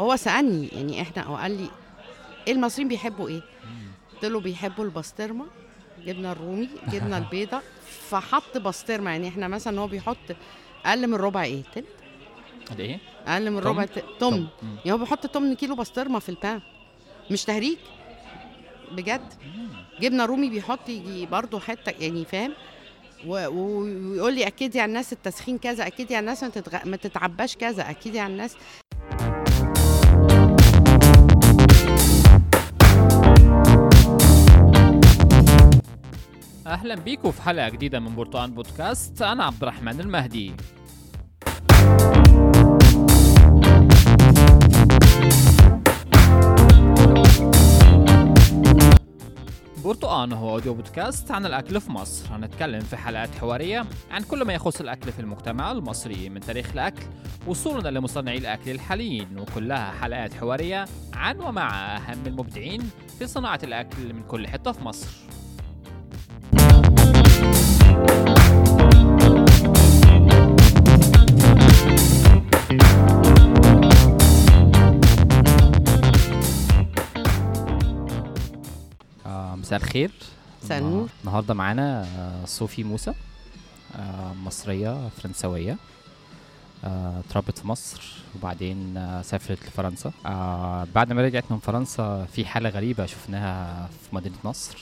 هو سألني يعني إحنا أو قال لي إيه المصريين بيحبوا إيه؟ قلت له بيحبوا البسطرمة جبنة الرومي جبنة البيضة. فحط بسطرمة يعني إحنا مثلا هو بيحط أقل من ربع إيه تلت؟ قد إيه؟ أقل من تمن؟ ربع تمن. يعني هو بيحط 8 كيلو بسطرمة في البان. مش تهريج. بجد. جبنة رومي بيحط يجي برضه حتة يعني فاهم؟ ويقول لي اكدي على الناس التسخين كذا اكدي على الناس ما, تتغ... ما تتعباش كذا اكدي على الناس أهلا بيكم في حلقة جديدة من برتقان بودكاست. أنا عبد الرحمن المهدي. برتقان هو أوديو بودكاست عن الأكل في مصر. هنتكلم في حلقات حوارية عن كل ما يخص الأكل في المجتمع المصري من تاريخ الأكل وصولا لمصنعي الأكل الحاليين وكلها حلقات حوارية عن ومع أهم المبدعين في صناعة الأكل من كل حتة في مصر. مساء الخير. مساء النور. آه، النهارده معانا آه، صوفي موسى آه، مصرية فرنسوية آه، اتربت في مصر وبعدين آه، سافرت لفرنسا. آه، بعد ما رجعت من فرنسا في حالة غريبة شفناها في مدينة نصر.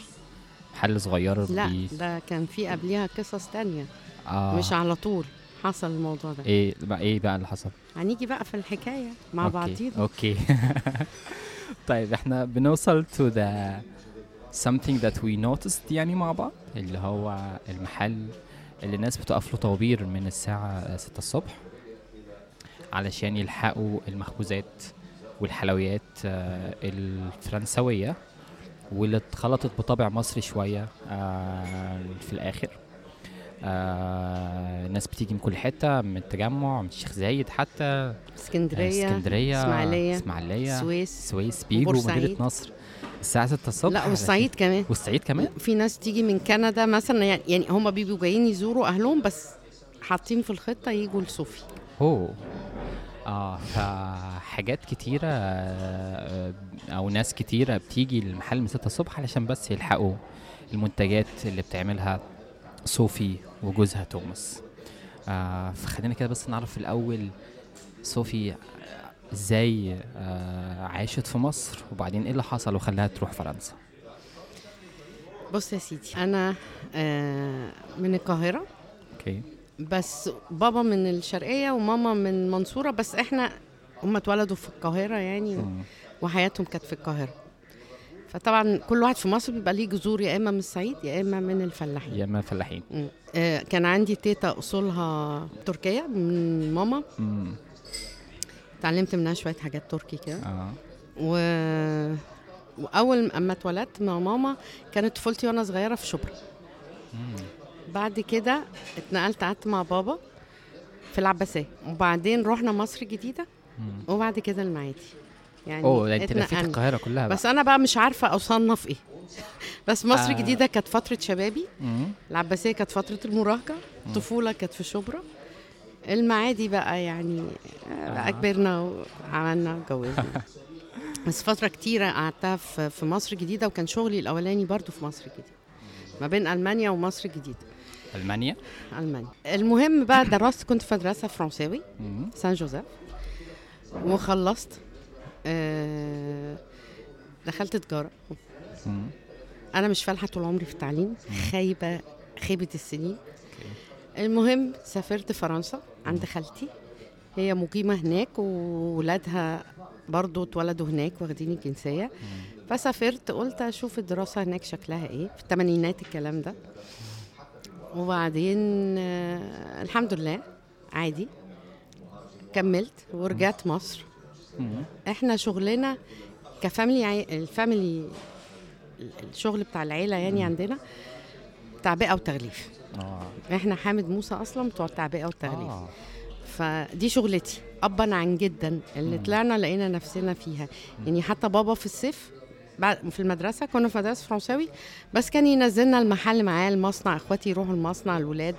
محل صغير لا بي- ده كان في قبليها قصص تانية. آه. مش على طول حصل الموضوع ده. إيه بقى إيه بقى اللي حصل؟ هنيجي بقى في الحكاية مع okay، بعضينا. أوكي. طيب إحنا بنوصل to the something that we noticed يعني مع بعض اللي هو المحل اللي الناس بتقف له طوابير من الساعة 6 الصبح علشان يلحقوا المخبوزات والحلويات آه، الفرنسوية. واللي اتخلطت بطابع مصري شوية آه، في الآخر. آه، الناس بتيجي من كل حتة من التجمع من الشيخ زايد حتى. اسكندرية اسكندرية إسماعيلية إسماعيلية السويس السويس بيجوا. مدينة نصر. الساعة 6 الصبح لا والصعيد كمان. والصعيد كمان؟ في ناس تيجي من كندا مثلا يعني, يعني هم بيبقوا جايين يزوروا أهلهم بس حاطين في الخطة يجوا لصوفي أوه. آه فحاجات كتيرة آه، أو ناس كتيرة بتيجي المحل من 6 الصبح علشان بس يلحقوا المنتجات اللي بتعملها صوفي وجوزها توماس. آه فخلينا كده بس نعرف الأول صوفي إزاي آه عاشت في مصر وبعدين إيه اللي حصل وخلاها تروح فرنسا؟ بص يا سيدي أنا آه من القاهرة. أوكي. بس بابا من الشرقية وماما من المنصوره بس إحنا هم اتولدوا في القاهرة يعني. وحياتهم كانت في القاهرة. فطبعا كل واحد في مصر بيبقى ليه جذور يا إما من الصعيد يا إما من الفلاحين. يا إما فلاحين. آه، كان عندي تيتا أصولها تركية من ماما. اتعلمت منها شوية حاجات تركي كده. آه. و... وأول أما اتولدت مع ماما كانت طفولتي وأنا صغيرة في شبرا. بعد كده اتنقلت قعدت مع بابا في العباسية. وبعدين رحنا مصر الجديده. وبعد كده المعادي. يعني أوه ده انت لفيت. القاهرة كلها بقى. بس أنا بقى مش عارفة أصنف إيه. بس مصر آه. الجديده كانت فترة شبابي. العباسية كانت فترة المراهقة. الطفوله كانت في شبرا. المعادي بقى يعني آه، بقى آه. كبرنا وعملنا وجوزنا بس فترة كتيرة قعدتها في في مصر الجديده وكان شغلي الأولاني برضو في مصر الجديده ما بين ألمانيا ومصر الجديده المانيا المانيا المهم بقى درست كنت في مدرسة فرنساوي. سان جوزيف. وخلصت آه، دخلت تجارة. أنا مش فالحة طول عمري في التعليم خايبة خيبه السنين. المهم سافرت فرنسا عند خالتي. هي مقيمة هناك وولادها برضو اتولدوا هناك واخدين الجنسية. فسافرت قلت أشوف الدراسة هناك شكلها إيه. في الثمانينات الكلام ده. وبعدين آه، الحمد لله عادي. كملت ورجعت مصر. إحنا شغلنا ك family. ال family الشغل بتاع العيلة يعني عندنا تعبئة وتغليف. آه. إحنا حامد موسى أصلا بتوع التعبئه والتغليف آه. فدي شغلتي ابا عن جدا اللي طلعنا لقينا نفسنا فيها. يعني حتى بابا في الصيف بعد في المدرسة كنا في مدرسة فرنساوي بس كان ينزلنا المحل معاه المصنع إخواتي يروحوا المصنع الولاد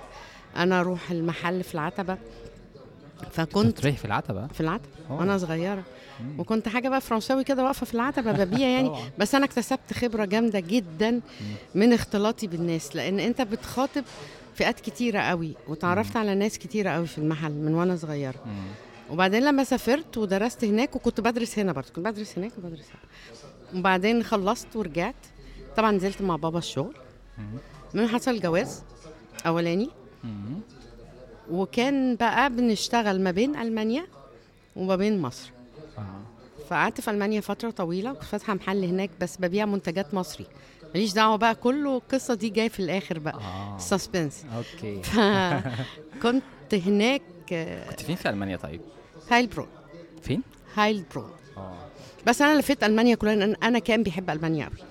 أنا أروح المحل في العتبة فكنت تروحي في العتبة في العتبة. وأنا صغيرة مم. وكنت حاجة بقى فرنساوي كده واقفة في العتبة ببيع يعني. بس أنا اكتسبت خبرة جامدة جدا من اختلاطي بالناس لأن أنت بتخاطب فئات كتيرة قوي وتعرفت على ناس كتيرة قوي في المحل من وأنا صغيرة مم. وبعدين لما سافرت ودرست هناك وكنت بدرس هنا برضه كنت بدرس هناك وبدرس هنا. وبعدين خلصت ورجعت. طبعا نزلت مع بابا الشغل. من حصل جواز أولاني. وكان بقى بنشتغل ما بين ألمانيا وما بين مصر. آه. فقعدت في ألمانيا فترة طويلة كنت فاتحة محل هناك بس ببيع منتجات مصري. ماليش دعوة بقى كله القصة دي جاية في الآخر بقى. آه. suspense okay. فكنت هناك آه، كنت فين في ألمانيا طيب؟ هايل برون فين؟ هايل برون آه. بس أنا لفيت ألمانيا كلها لأن أنا كان بيحب ألمانيا قوي.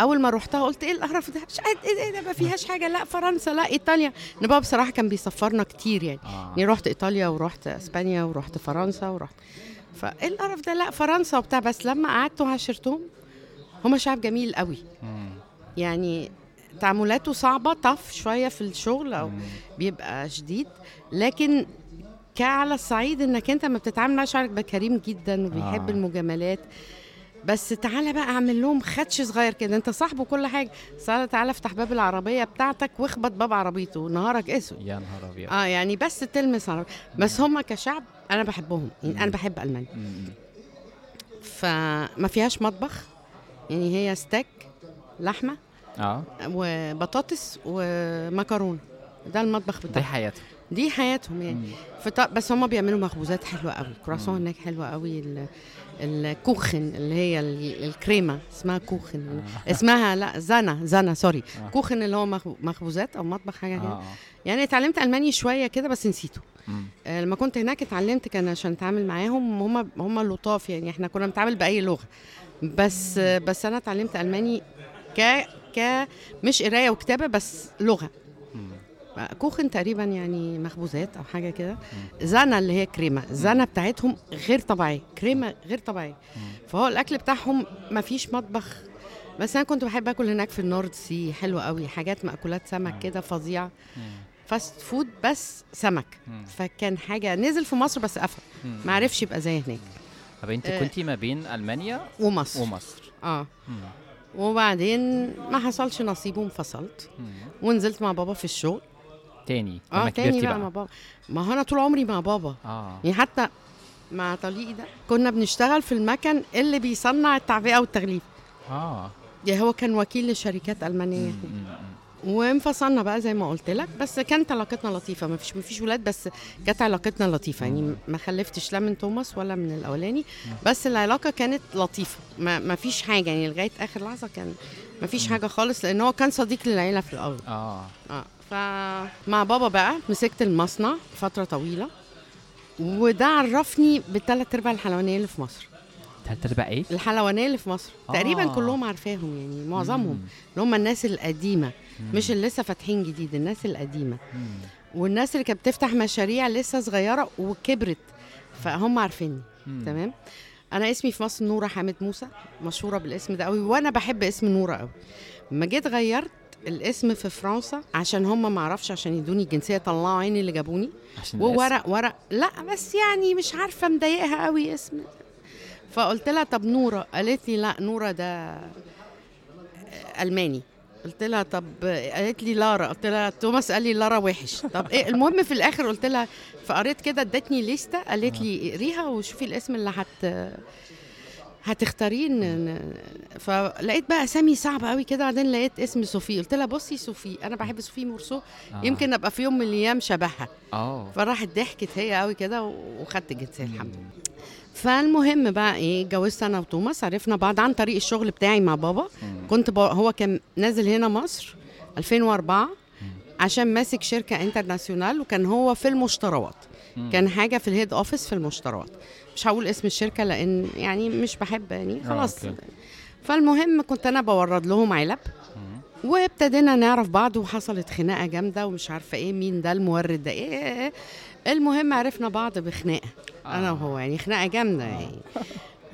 أول ما روحتها قلت إيه القرف ده مش قد- إيه ده ما فيهاش حاجة. لا فرنسا لا إيطاليا. أنا بابا بصراحة كان بيسفرنا كتير يعني. آه. يعني رحت إيطاليا ورحت إسبانيا ورحت فرنسا ورحت فايه القرف ده؟ لا فرنسا وبتاع. بس لما قعدت وعاشرتهم هما شعب جميل قوي مم. يعني تعاملاته صعبة طف شوية في الشغل أو مم. بيبقى شديد. لكن كعلى الصعيد انك انت ما بتتعامل مع شعرك بقى كريم جدا وبيحب آه. المجاملات. بس تعالى بقى اعمل لهم خدش صغير كده انت صاحبه كل حاجة. تعالى تعالى افتح باب العربية بتاعتك واخبط باب عربيته نهارك أسود. يا نهار أبيض. آه يعني بس تلمس عربي بس هم كشعب أنا بحبهم يعني أنا بحب ألمانيا. فما فيهاش مطبخ يعني هي ستيك لحمة آه. وبطاطس ومكرونة. ده المطبخ دي بتاعهم حياته دي حياتهم يعني. فط... بس هم بيعملوا مخبوزات حلوة قوي مم. هناك حلوة قوي ال... ال Kuchen اللي هي ال- الكريمة اسمها Kuchen آه. اسمها لا Sahne Sahne sorry آه. Kuchen اللي هو مخ- مخبوزات أو مطبخ حاجة كده آه يعني اتعلمت ألماني شوية كده بس نسيته. آه، لما كنت هناك اتعلمت كان عشان اتعامل معاهم هم هم لطاف يعني إحنا كنا بنتعامل بأي لغة بس آه، بس أنا اتعلمت ألماني ك ك مش قراية وكتابة بس لغة. كوخن تقريبا يعني مخبوزات أو حاجة كده. زنا اللي هي كريمة. زنا بتاعتهم غير طبيعية. كريمة غير طبيعية. فهو الأكل بتاعهم ما فيش مطبخ. بس أنا كنت بحب آكل هناك في النورد سي. حلو قوي. حاجات مأكولات سمك كده فظيعة. fast food بس سمك. فكان حاجة. نزل في مصر بس قفل. ما عرفش يبقى زي هناك. طب أنت آه. كنتي ما بين ألمانيا ومصر. ومصر. آه. مم. وبعدين ما حصلش نصيب وانفصلت. ونزلت مع بابا في الشغل. تاني آه تاني كبرتي بقى. مع بابا. ما هو أنا طول عمري مع بابا. آه. يعني حتى مع طليقي ده كنا بنشتغل في المكن اللي بيصنع التعبئة والتغليف. آه. يعني هو كان وكيل لشركات ألمانية. وانفصلنا بقى زي ما قلت لك. بس كانت علاقتنا لطيفة. ما فيش ما فيش ولاد بس كانت علاقتنا لطيفة. يعني ما خلفتش لا من توماس ولا من الأولاني. بس العلاقة كانت لطيفة. ما, ما فيش حاجة. يعني لغاية آخر لحظة كان ما فيش حاجة خالص لأن هو كان صديق للعيلة في الأول. آه. آه. فمع بابا بقى مسكت المصنع فترة طويلة وده عرفني بالثلاث أرباع الحلوانية اللي في مصر تلات أرباع إيه؟ الحلوانية اللي في مصر آه. تقريبا كلهم عارفاهم يعني معظمهم مم. اللي هم الناس القديمة مش اللي لسه فاتحين جديد الناس القديمة مم. والناس اللي كانت بتفتح مشاريع لسه صغيرة وكبرت فهم عارفيني مم. تمام أنا اسمي في مصر نورة حامد موسى مشهورة بالاسم ده قوي وأنا بحب اسم نورة قوي لما جيت غيرت الاسم في فرنسا عشان هم ما أعرفش عشان يدوني الجنسية طلعوا عيني اللي جابوني. عشان. وورق ورق. لا بس يعني مش عارفة مضايقها قوي اسم. فقلت لها طب نورة. قالت لي لا نورة ده ألماني. قلت لها طب قالت لي لارا. قلت لها توماس قال لي لارا وحش. طب إيه المهم في الآخر قلت لها فقريت كده ادتني لستة. قالت لي اقريها وشوفي الاسم اللي هت هتختاريه ن- ن- فلقيت بقى أسامي صعبة قوي كده بعدين لقيت اسم صوفي قلت لها بصي صوفي أنا بحب صوفي مورسو آه. يمكن أبقى في يوم من الأيام شبهها آه فراحت ضحكت هي قوي كده وخدت الجنسيه الحمد لله فالمهم بقى إيه اتجوزت أنا وتوماس عرفنا بعض عن طريق الشغل بتاعي مع بابا. كنت ب... هو كان نازل هنا مصر 2004 عشان ماسك شركة internationale وكان هو في المشتريات مم. كان حاجة في ال head office في المشتريات مش هقول اسم الشركة لأن يعني مش بحب يعني آه، خلاص okay. فالمهم كنت أنا بورد لهم علب. وابتدينا نعرف بعض وحصلت خناقة جامدة ومش عارفة إيه مين ده المورد ده إيه, إيه, إيه. المهم عرفنا بعض بخناقة أنا آه. وهو يعني خناقة جامدة يعني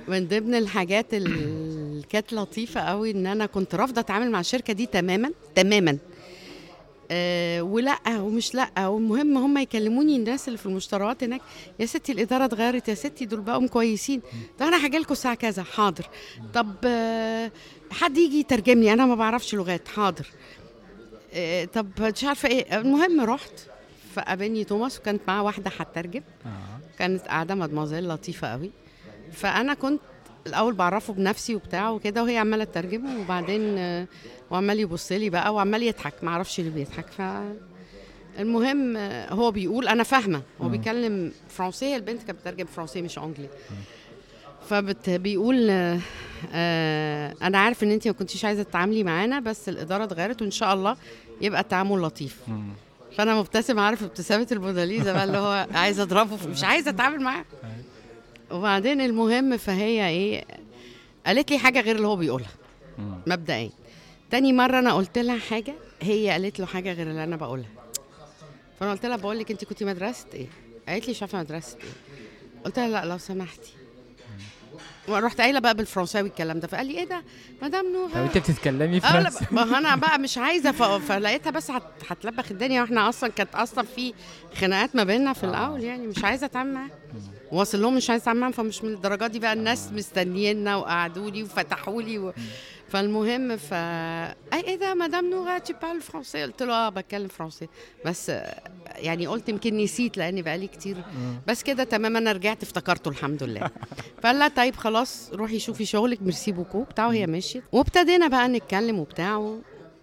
من ضمن الحاجات اللي كانت لطيفة قوي إن أنا كنت رافضة أتعامل مع الشركة دي تماما تماما آه ولأ ومش لأ. والمهم هم يكلموني الناس اللي في المشتريات هناك. يا ستي الإدارة اتغيرت يا ستي دول بقوا كويسين. طب أنا هاجي لكم الساعة كذا. حاضر. طب آه حد يجي يترجم لي أنا ما بعرفش لغات. حاضر. آه طب مش عارفة إيه. المهم رحت فقابلني توماس وكانت معاه واحدة هتترجم آه. كانت قاعدة مدمزيل لطيفة قوي. فأنا كنت الأول بعرفه بنفسي وبتاع وكده وهي عمالة تترجم وبعدين آه، وعمال يبص لي بقى وعمال يضحك ما أعرفش ليه بيضحك. ف المهم آه، هو بيقول أنا فاهمة هو. بيتكلم فرنسية البنت كانت بتترجم فرنسية مش انجلي فبيقول آه أنا عارف إن انت ما كنتيش عايزة تتعاملي معانا بس الإدارة اتغيرت وإن شاء الله يبقى التعامل لطيف. فأنا مبتسم عارف ابتسامة الموناليزا بقى اللي هو عايزة أضربه مش عايزة أتعامل معاه. وبعدين المهم فهي إيه قالت لي حاجة غير اللي هو بيقولها. مبدئيا. تاني مرة أنا قلت لها حاجة هي قالت له حاجة غير اللي أنا بقولها. فأنا قلت لها بقول لك أنت كنتي مدرسة إيه؟ قالت لي مش عارفة مدرسة إيه. قلت لها لا لو سمحتي. ورحت قايلة بقى بالفرنساوي الكلام ده فقال لي إيه ده؟ مدام نهى طب أنت بتتكلمي لا فرنسي ما أنا بقى مش عايزة ف... فلقيتها بس هت... هتلبخ الدنيا وإحنا أصلا كانت أصلا في خناقات ما بيننا في الأول يعني مش عايزة أتعامل معاها. واصل لهم مش عايزه اتعامل معاهم فمش من الدرجات دي بقى. الناس مستنيينا وقعدوا لي وفتحوا لي و... فالمهم ف اي إيه ده Madame Noha tu parles français قلت له آه بتكلم فرنسي بس آه، يعني قلت يمكن نسيت لأني بقالي كتير. بس كده تمام أنا رجعت افتكرته الحمد لله. فقال لها طيب خلاص روحي شوفي شغلك merci beaucoup بتاع وهي مشيت. وابتدينا بقى نتكلم وبتاع و-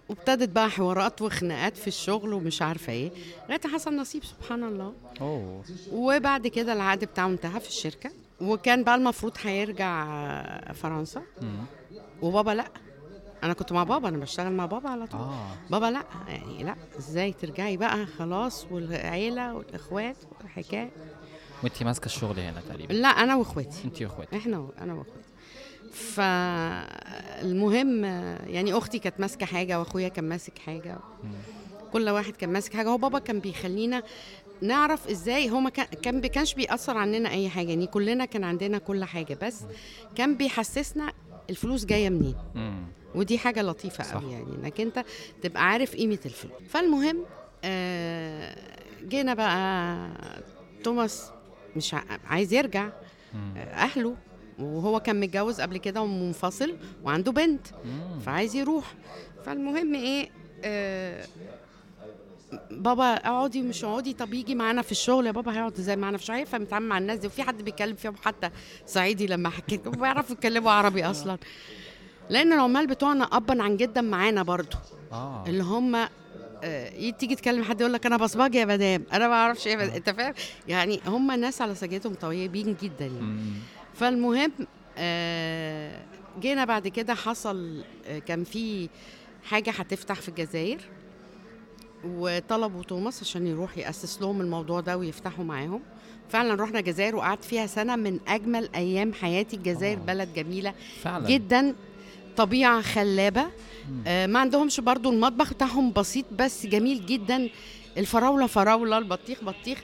وابتدت بقى حوارات وخناقات في الشغل ومش عارفة إيه. لغايه حصل نصيب سبحان الله. أوه. وبعد كده العقد بتاعه انتهى في الشركة. وكان بقى المفروض هيرجع آه، فرنسا. مم. وبابا لأ. أنا كنت مع بابا أنا بشتغل مع بابا على طول. آه. بابا لأ. يعني لأ إزاي ترجعي بقى؟ خلاص والعيلة والإخوات والحكاية. وانت ماسكة الشغل هنا تقريبا. لأ أنا وإخواتي. انت واخواتك إحنا. أنا وإخواتي. فالمهم يعني أختي كانت ماسكة حاجة وأخويا كان ماسك حاجة كل واحد كان ماسك حاجة هو بابا كان بيخلينا نعرف إزاي هو ما كان بي- كانش بيأثر عننا أي حاجة يعني كلنا كان عندنا كل حاجة بس كان بيحسسنا الفلوس جاية منين. ودي حاجة لطيفة. قوي يعني إنك أنت تبقى عارف قيمة الفلوس فالمهم آه جينا بقى توماس مش عايز يرجع. آه، أهله وهو كان متجوز قبل كده ومنفصل وعنده بنت. فعايز يروح. فالمهم إيه آه بابا اقعدي ومش اقعدي طب يجي معانا في الشغل يا بابا هيقعد إزاي معانا في الشغل هيفهم يتعامل مع الناس دي. وفي حد بيتكلم فيهم حتى صعيدي لما حكيت بيعرفوا يتكلموا عربي أصلا. لأن العمال بتوعنا ابا عن جدا معانا برضو. آه. اللي هم آه، تيجي تكلم حد يقول لك أنا بصباجي يا مدام أنا ما أعرفش إيه أنت فاهم؟ يعني هم ناس على سجيتهم طيبين جدا يعني. فالمهم آه، جينا بعد كده حصل آه، كان في حاجة هتفتح في الجزائر وطلبوا توماس عشان يروح يأسس لهم الموضوع ده ويفتحوا معاهم. فعلا رحنا الجزائر وقعدت فيها سنة من أجمل أيام حياتي. الجزائر آه. بلد جميلة فعلا. جدا طبيعة خلابة. مم. آه، ما عندهمش برضو المطبخ بتاعهم بسيط بس جميل جدا. الفراولة فراولة البطيخ بطيخ.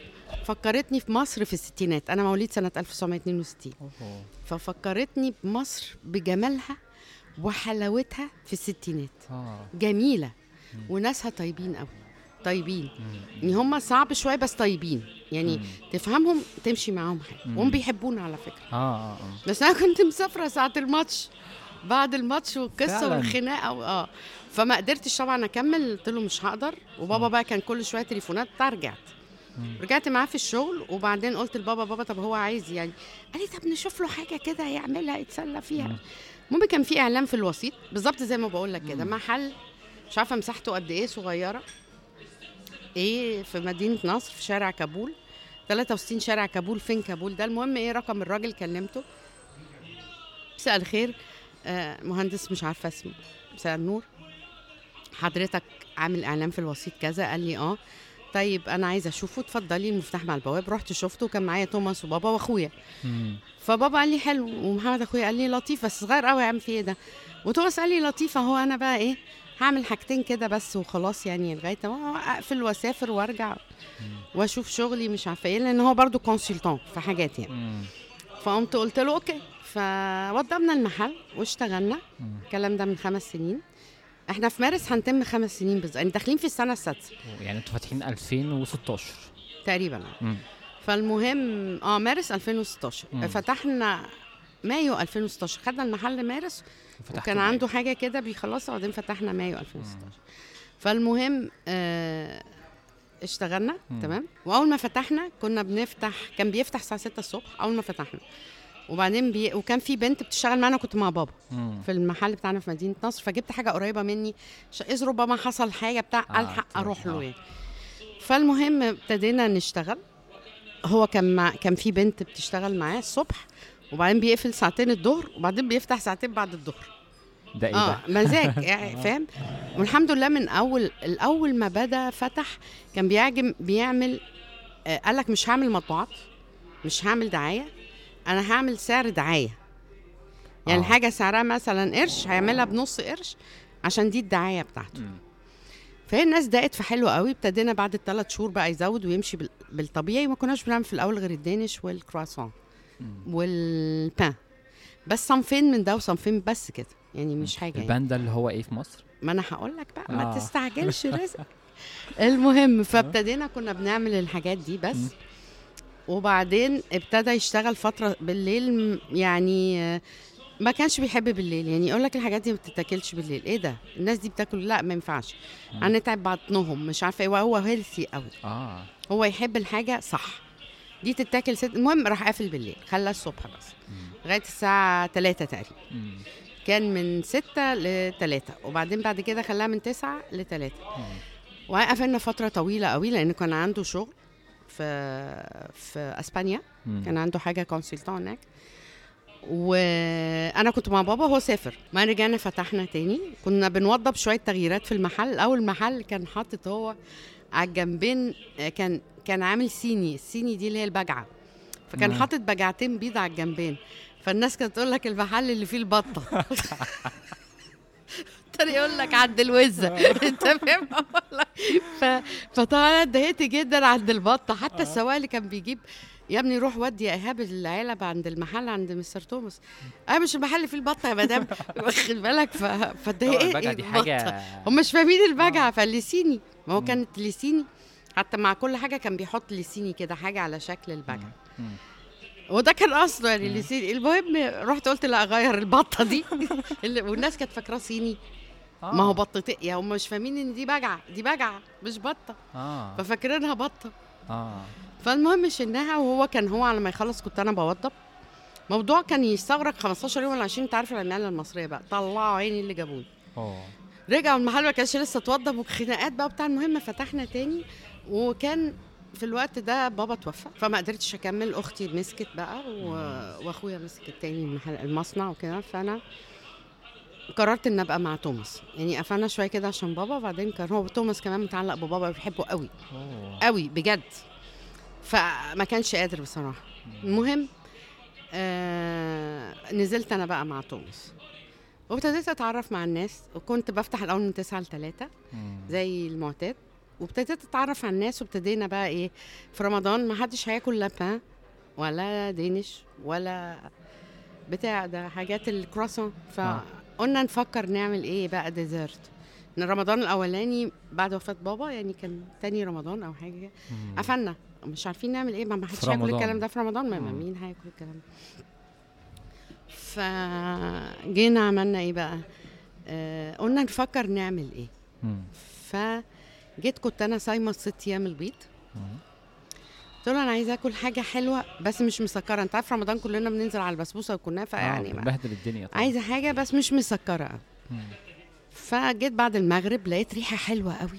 فكرتني في مصر في الستينات. أنا مواليد سنة 1962 أوه. ففكرتني بمصر بجمالها وحلاوتها في الستينات. آه. جميلة. وناسها طيبين قوي طيبين. يعني هم صعب شوية بس طيبين. يعني مم. تفهمهم تمشي معاهم حاجة. مم. وهم بيحبونا على فكرة. آه آه آه. بس أنا كنت مسافرة ساعة الماتش بعد الماتش والقصة. والخناقة و... آه. فما قدرتش طبعا أكمل قلت له مش هقدر. وبابا بقى كان كل شوية تليفونات رجعت. رجعت معاه في الشغل وبعدين قلت لبابا بابا طب هو عايز يعني؟ قال لي طب نشوف له حاجة كده يعملها يتسلى فيها. المهم كان في اعلان في الوسيط بالظبط زي ما بقول لك كده محل مش عارفة مساحته قد إيه صغيرة. إيه في مدينة نصر في شارع كابول. 63 شارع كابول فين كابول؟ ده المهم إيه رقم الراجل كلمته. مساء الخير. آه مهندس مش عارفة اسمه. مساء النور. حضرتك عامل اعلان في الوسيط كذا؟ قال لي آه. طيب أنا عايزة أشوفه. اتفضلي المفتاح مع البواب. رحت شفته كان معايا توماس وبابا وأخويا. فبابا قال لي حلو ومحمد أخويا قال لي لطيف بس صغير قوي يا عم في إيه ده. وتوماس قال لي لطيف أهو أنا بقى إيه هعمل حاجتين كده بس وخلاص يعني لغاية ما أقفل وأسافر وأرجع وأشوف شغلي مش عارفة إيه لأن هو برضو كونسلتون في حاجات يعني. فقمت قلت له أوكي. فوضبنا المحل واشتغلنا. الكلام ده من خمس سنين. إحنا في مارس هنتم خمس سنين بالظبط يعني داخلين في السنة السادسة. يعني أنتوا فاتحين 2016 تقريبا. مم. فالمهم آه مارس 2016 مم. فتحنا مايو 2016 خدنا المحل مارس وكان. عنده حاجة كده بيخلصها وبعدين فتحنا مايو 2016 فالمهم آه اشتغلنا مم. تمام؟ وأول ما فتحنا كنا بنفتح كان بيفتح الساعة 6 الصبح أول ما فتحنا. وبعدين بي... وكان في بنت بتشتغل معانا كنت مع بابا مم. في المحل بتاعنا في مدينة نصر فجبت حاجة قريبة مني ش- اذ ربما حصل حاجة بتاع آه، ألحق. أروح آه. له يعني فالمهم ابتدينا نشتغل هو كان مع كان في بنت بتشتغل معاه الصبح وبعدين بيقفل ساعتين الظهر وبعدين بيفتح ساعتين بعد الظهر ده إيه ده؟ مزاج يعني فاهم والحمد لله من أول الأول ما بدأ فتح كان بيعجم بيعمل آه قال لك مش هعمل مطبوعات مش هعمل دعاية أنا هعمل سعر دعاية يعني آه. الحاجة سعرها مثلا قرش هيعملها بنص قرش عشان دي الدعاية بتاعته. فهي الناس دقت في حلو قوي ابتدينا بعد الثلاث شهور بقى يزود ويمشي بال- بالطبيعي ما كناش بنعمل في الأول غير الدانش والكرواسون. والبان بس صنفين من ده وصنفين بس كده يعني مش حاجة يعني. البان ده اللي هو إيه في مصر؟ ما أنا هقول لك بقى ما آه. تستعجلش رزق المهم فابتدينا كنا بنعمل الحاجات دي بس مم. وبعدين ابتدى يشتغل فترة بالليل يعني آه، ما كانش بيحب بالليل. يعني يقول لك الحاجات دي ما بتتاكلش بالليل. إيه ده؟ الناس دي بتاكل. لا ما ينفعش. هنتعب بطنهم. مش عارفة إيه. وهو هيلثي قوي آه. هو يحب الحاجة صح. دي تتاكل ست. المهم راح قافل بالليل. خلى الصبح بس. لغاية الساعة 3 تقريبا. كان من 6 ل 3 وبعدين بعد كده خلاها من 9 ل 3 مم. وقفلنا فترة طويلة قوي لأن كان عنده شغل. في في أسبانيا. مم. كان عنده حاجة كونسلتون هناك. وأنا كنت مع بابا هو سافر. ما رجعنا فتحنا تاني. كنا بنوضب شوية تغييرات في المحل. أول محل كان حاطط هو على الجنبين كان كان عامل صيني الصيني دي اللي هي البجعة. فكان. حاطط بجعتين بيض على الجنبين. فالناس كانت تقول لك المحل اللي فيه البطة. تاني يقول لك عند الوزه أنت فاهم؟ والله. ف... فطبعا أنا اتضايقت جدا عند البطة. حتى السواق اللي كان بيجيب يا ابني روح ودي يا إيهاب العلب عند المحل عند مستر توماس. آه مش المحل اللي فيه البطة يا مدام. واخد بالك؟ فاتضايقت البجعة دي حاجة هم مش فاهمين البجعة. فالليسيني ما هو كانت ليسيني. حتى مع كل حاجة كان بيحط ليسيني كده حاجة على شكل البجعة. وده كان أصله يعني ليسيني. المهم رحت قلت لا أغير البطة دي. اللي- والناس كانت فاكراه صيني. ما هو بطتين يا هم مش فاهمين إن دي بجعة دي بجعة مش بطة. آه. ففاكرينها بطة. آه. فالمهم شلناها وهو كان هو على ما يخلص كنت أنا بوضب. موضوع كان يستغرق 15 يوم ولا 20 أنت عارف العمالة المصرية بقى. طلعوا عيني اللي جابوني. رجعوا المحل ما كانش لسه اتوضب وخناقات بقى بتاع المهم فتحنا تاني وكان في الوقت ده بابا توفى فما قدرتش أكمل. أختي مسكت بقى و... وأخويا مسك التاني المحل المصنع وكده. فأنا قررت ان أبقى مع توماس. يعني قفلنا شوية كده عشان بابا وبعدين كان هو توماس كمان متعلق ببابا بيحبه قوي. قوي بجد. فما كانش قادر بصراحة. المهم آه نزلت أنا بقى مع توماس. وابتديت أتعرف مع الناس. وكنت بفتح الأول من 9 ل 3 مم. زي المعتاد. وابتديت أتعرف على الناس وابتدينا بقى إيه في رمضان ما حدش هياكل لا بان ولا دينش ولا بتاع ده حاجات الكرواسون. فقلنا نفكر نعمل إيه بقى ديزرت إن رمضان الأولاني بعد وفاة بابا يعني كان تاني رمضان أو حاجة. قفلنا مش عارفين نعمل إيه ما حدش هياكل. الكلام ده في رمضان ما. مين هياكل الكلام ده فجينا عملنا إيه بقى آه قلنا نفكر نعمل إيه مم. فجيت كنت أنا صايمة ست أيام البيض مم. قلت له أنا عايزة آكل حاجة حلوة بس مش مسكرة. أنت عارف رمضان كلنا بننزل على البسبوسة والكنافة يعني آه ما. بهدل الدنيا طبعا. عايزة حاجة بس مش مسكرة. فجيت بعد المغرب لقيت ريحة حلوة قوي.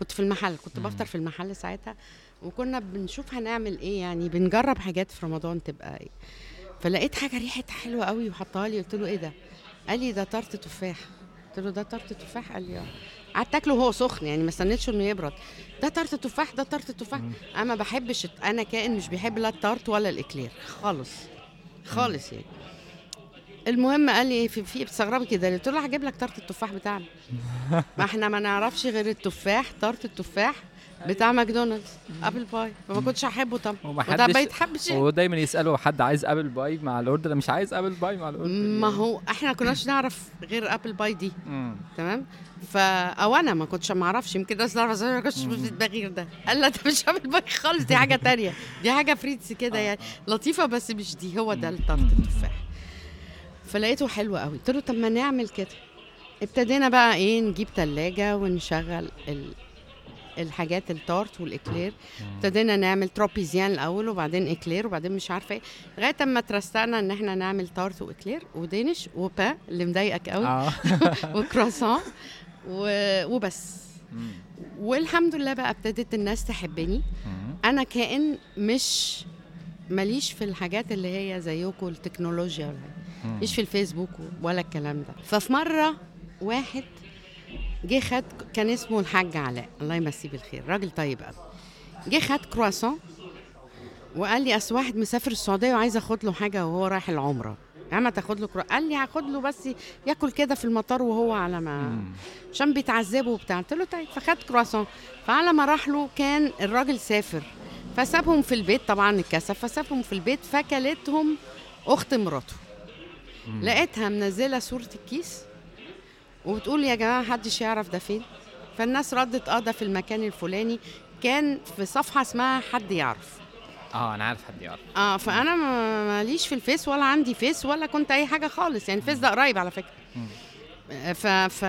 كنت في المحل كنت مم. بفطر في المحل ساعتها وكنا بنشوف هنعمل إيه يعني بنجرب حاجات في رمضان تبقى إيه. فلقيت حاجة ريحتها حلوة قوي وحطها لي قلت له إيه ده؟ قال لي ده tarte تفاح. قلت له ده tarte تفاح؟ قال لي آه. قعدت أكله وهو سخن يعني ما استنيتش إنه يبرد. ده tarte تفاح ده tarte تفاح. أنا ما بحبش أنا كائن مش بيحب لا ال tarte ولا ال éclair. خالص. خالص يعني. المهم قال لي في في بتستغربي كده. قلت له هجيب لك tarte التفاح بتاعنا. ما إحنا ما نعرفش غير التفاح tarte التفاح بتاع ماكدونالدز apple pie. فما كنتش احبه طبعا. وده ما يتحبش ودايما يسألوا حد عايز apple pie مع ال order مش عايز apple pie مع ال order. ما هو إحنا كناش نعرف غير apple pie دي. تمام؟ فا أو أنا ما كنتش ما أعرفش يمكن الناس تعرف ما كنتش في دماغي ده. قال لا ده مش apple pie خالص دي حاجة تانية. دي حاجة فريتس كده يعني. لطيفة بس مش دي هو ده ال tarte التفاح. فلقيته حلو قوي. قلت له طب ما نعمل كده. ابتدينا بقى إيه نجيب تلاجة ونشغل ال... الحاجات ال tarte وال éclair. ابتدينا نعمل tropézienne الأول وبعدين éclair وبعدين مش عارفة إيه. لغاية أما ترستقنا إن إحنا نعمل tarte و éclair و danish وبا اللي مضايقك قوي. آه. وكراسون و... وبس. والحمد لله بقى ابتدت الناس تحبني. أنا كائن مش ماليش في الحاجات اللي هي زيكم التكنولوجيا. مش في الفيسبوك ولا الكلام ده. ففي مرة واحد جه خد كان اسمه الحاج علاء. الله يمسيه بالخير. راجل طيب قوي. جه خد كرواسون وقال لي أصل واحد مسافر السعودية وعايز أخد له حاجة وهو رايح العمرة. يا عم تاخد له كرو... قال لي هاخد له بس ياكل كده في المطار وهو على ما. عشان بيتعذبوا وبتاع. قلت له طيب. فخد كرواسون. فعلى ما راح له كان الراجل سافر. فسابهم في البيت طبعا اتكسف. فسابهم في البيت فكلتهم أخت مراته. لقيتها منزلة صورة الكيس. وبتقول يا جماعة محدش يعرف ده فين. فالناس ردت آه ده في المكان الفلاني. كان في صفحة اسمها حد يعرف. آه أنا عارف حد يعرف. آه فأنا ما- ماليش في الفيس ولا عندي فيس ولا كنت أي حاجة خالص. يعني الفيس ده قريب على فكرة. ف ف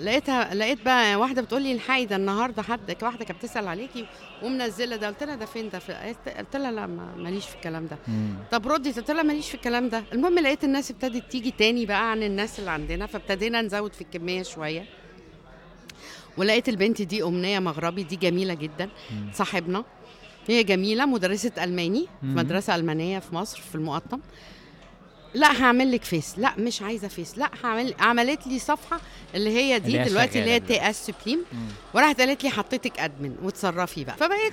لقيتها لقيت بقى واحدة بتقول لي الحقي ده النهارده حد واحدة كانت بتسأل عليكي ومنزلة ده. قلت لها ده فين ده؟ في... قلت لها لا ما- ماليش في الكلام ده. مم. طب ردي قلت لها ماليش في الكلام ده. المهم لقيت الناس ابتدت تيجي تاني بقى عن الناس اللي عندنا فابتدينا نزود في الكمية شوية. ولقيت البنت دي أمنية مغربي دي جميلة جدا مم. صاحبنا. هي جميلة مدرسة ألماني في. مدرسة ألمانية في مصر في المقطم. لا هعمل لك فيس لا مش عايزة فيس لا هعمل عملت لي صفحة اللي هي دي اللي دلوقتي اللي هي. تي إس سبليم مم. وراحت قالت لي حطيتك ادمن وتصرفي بقى. فبقيت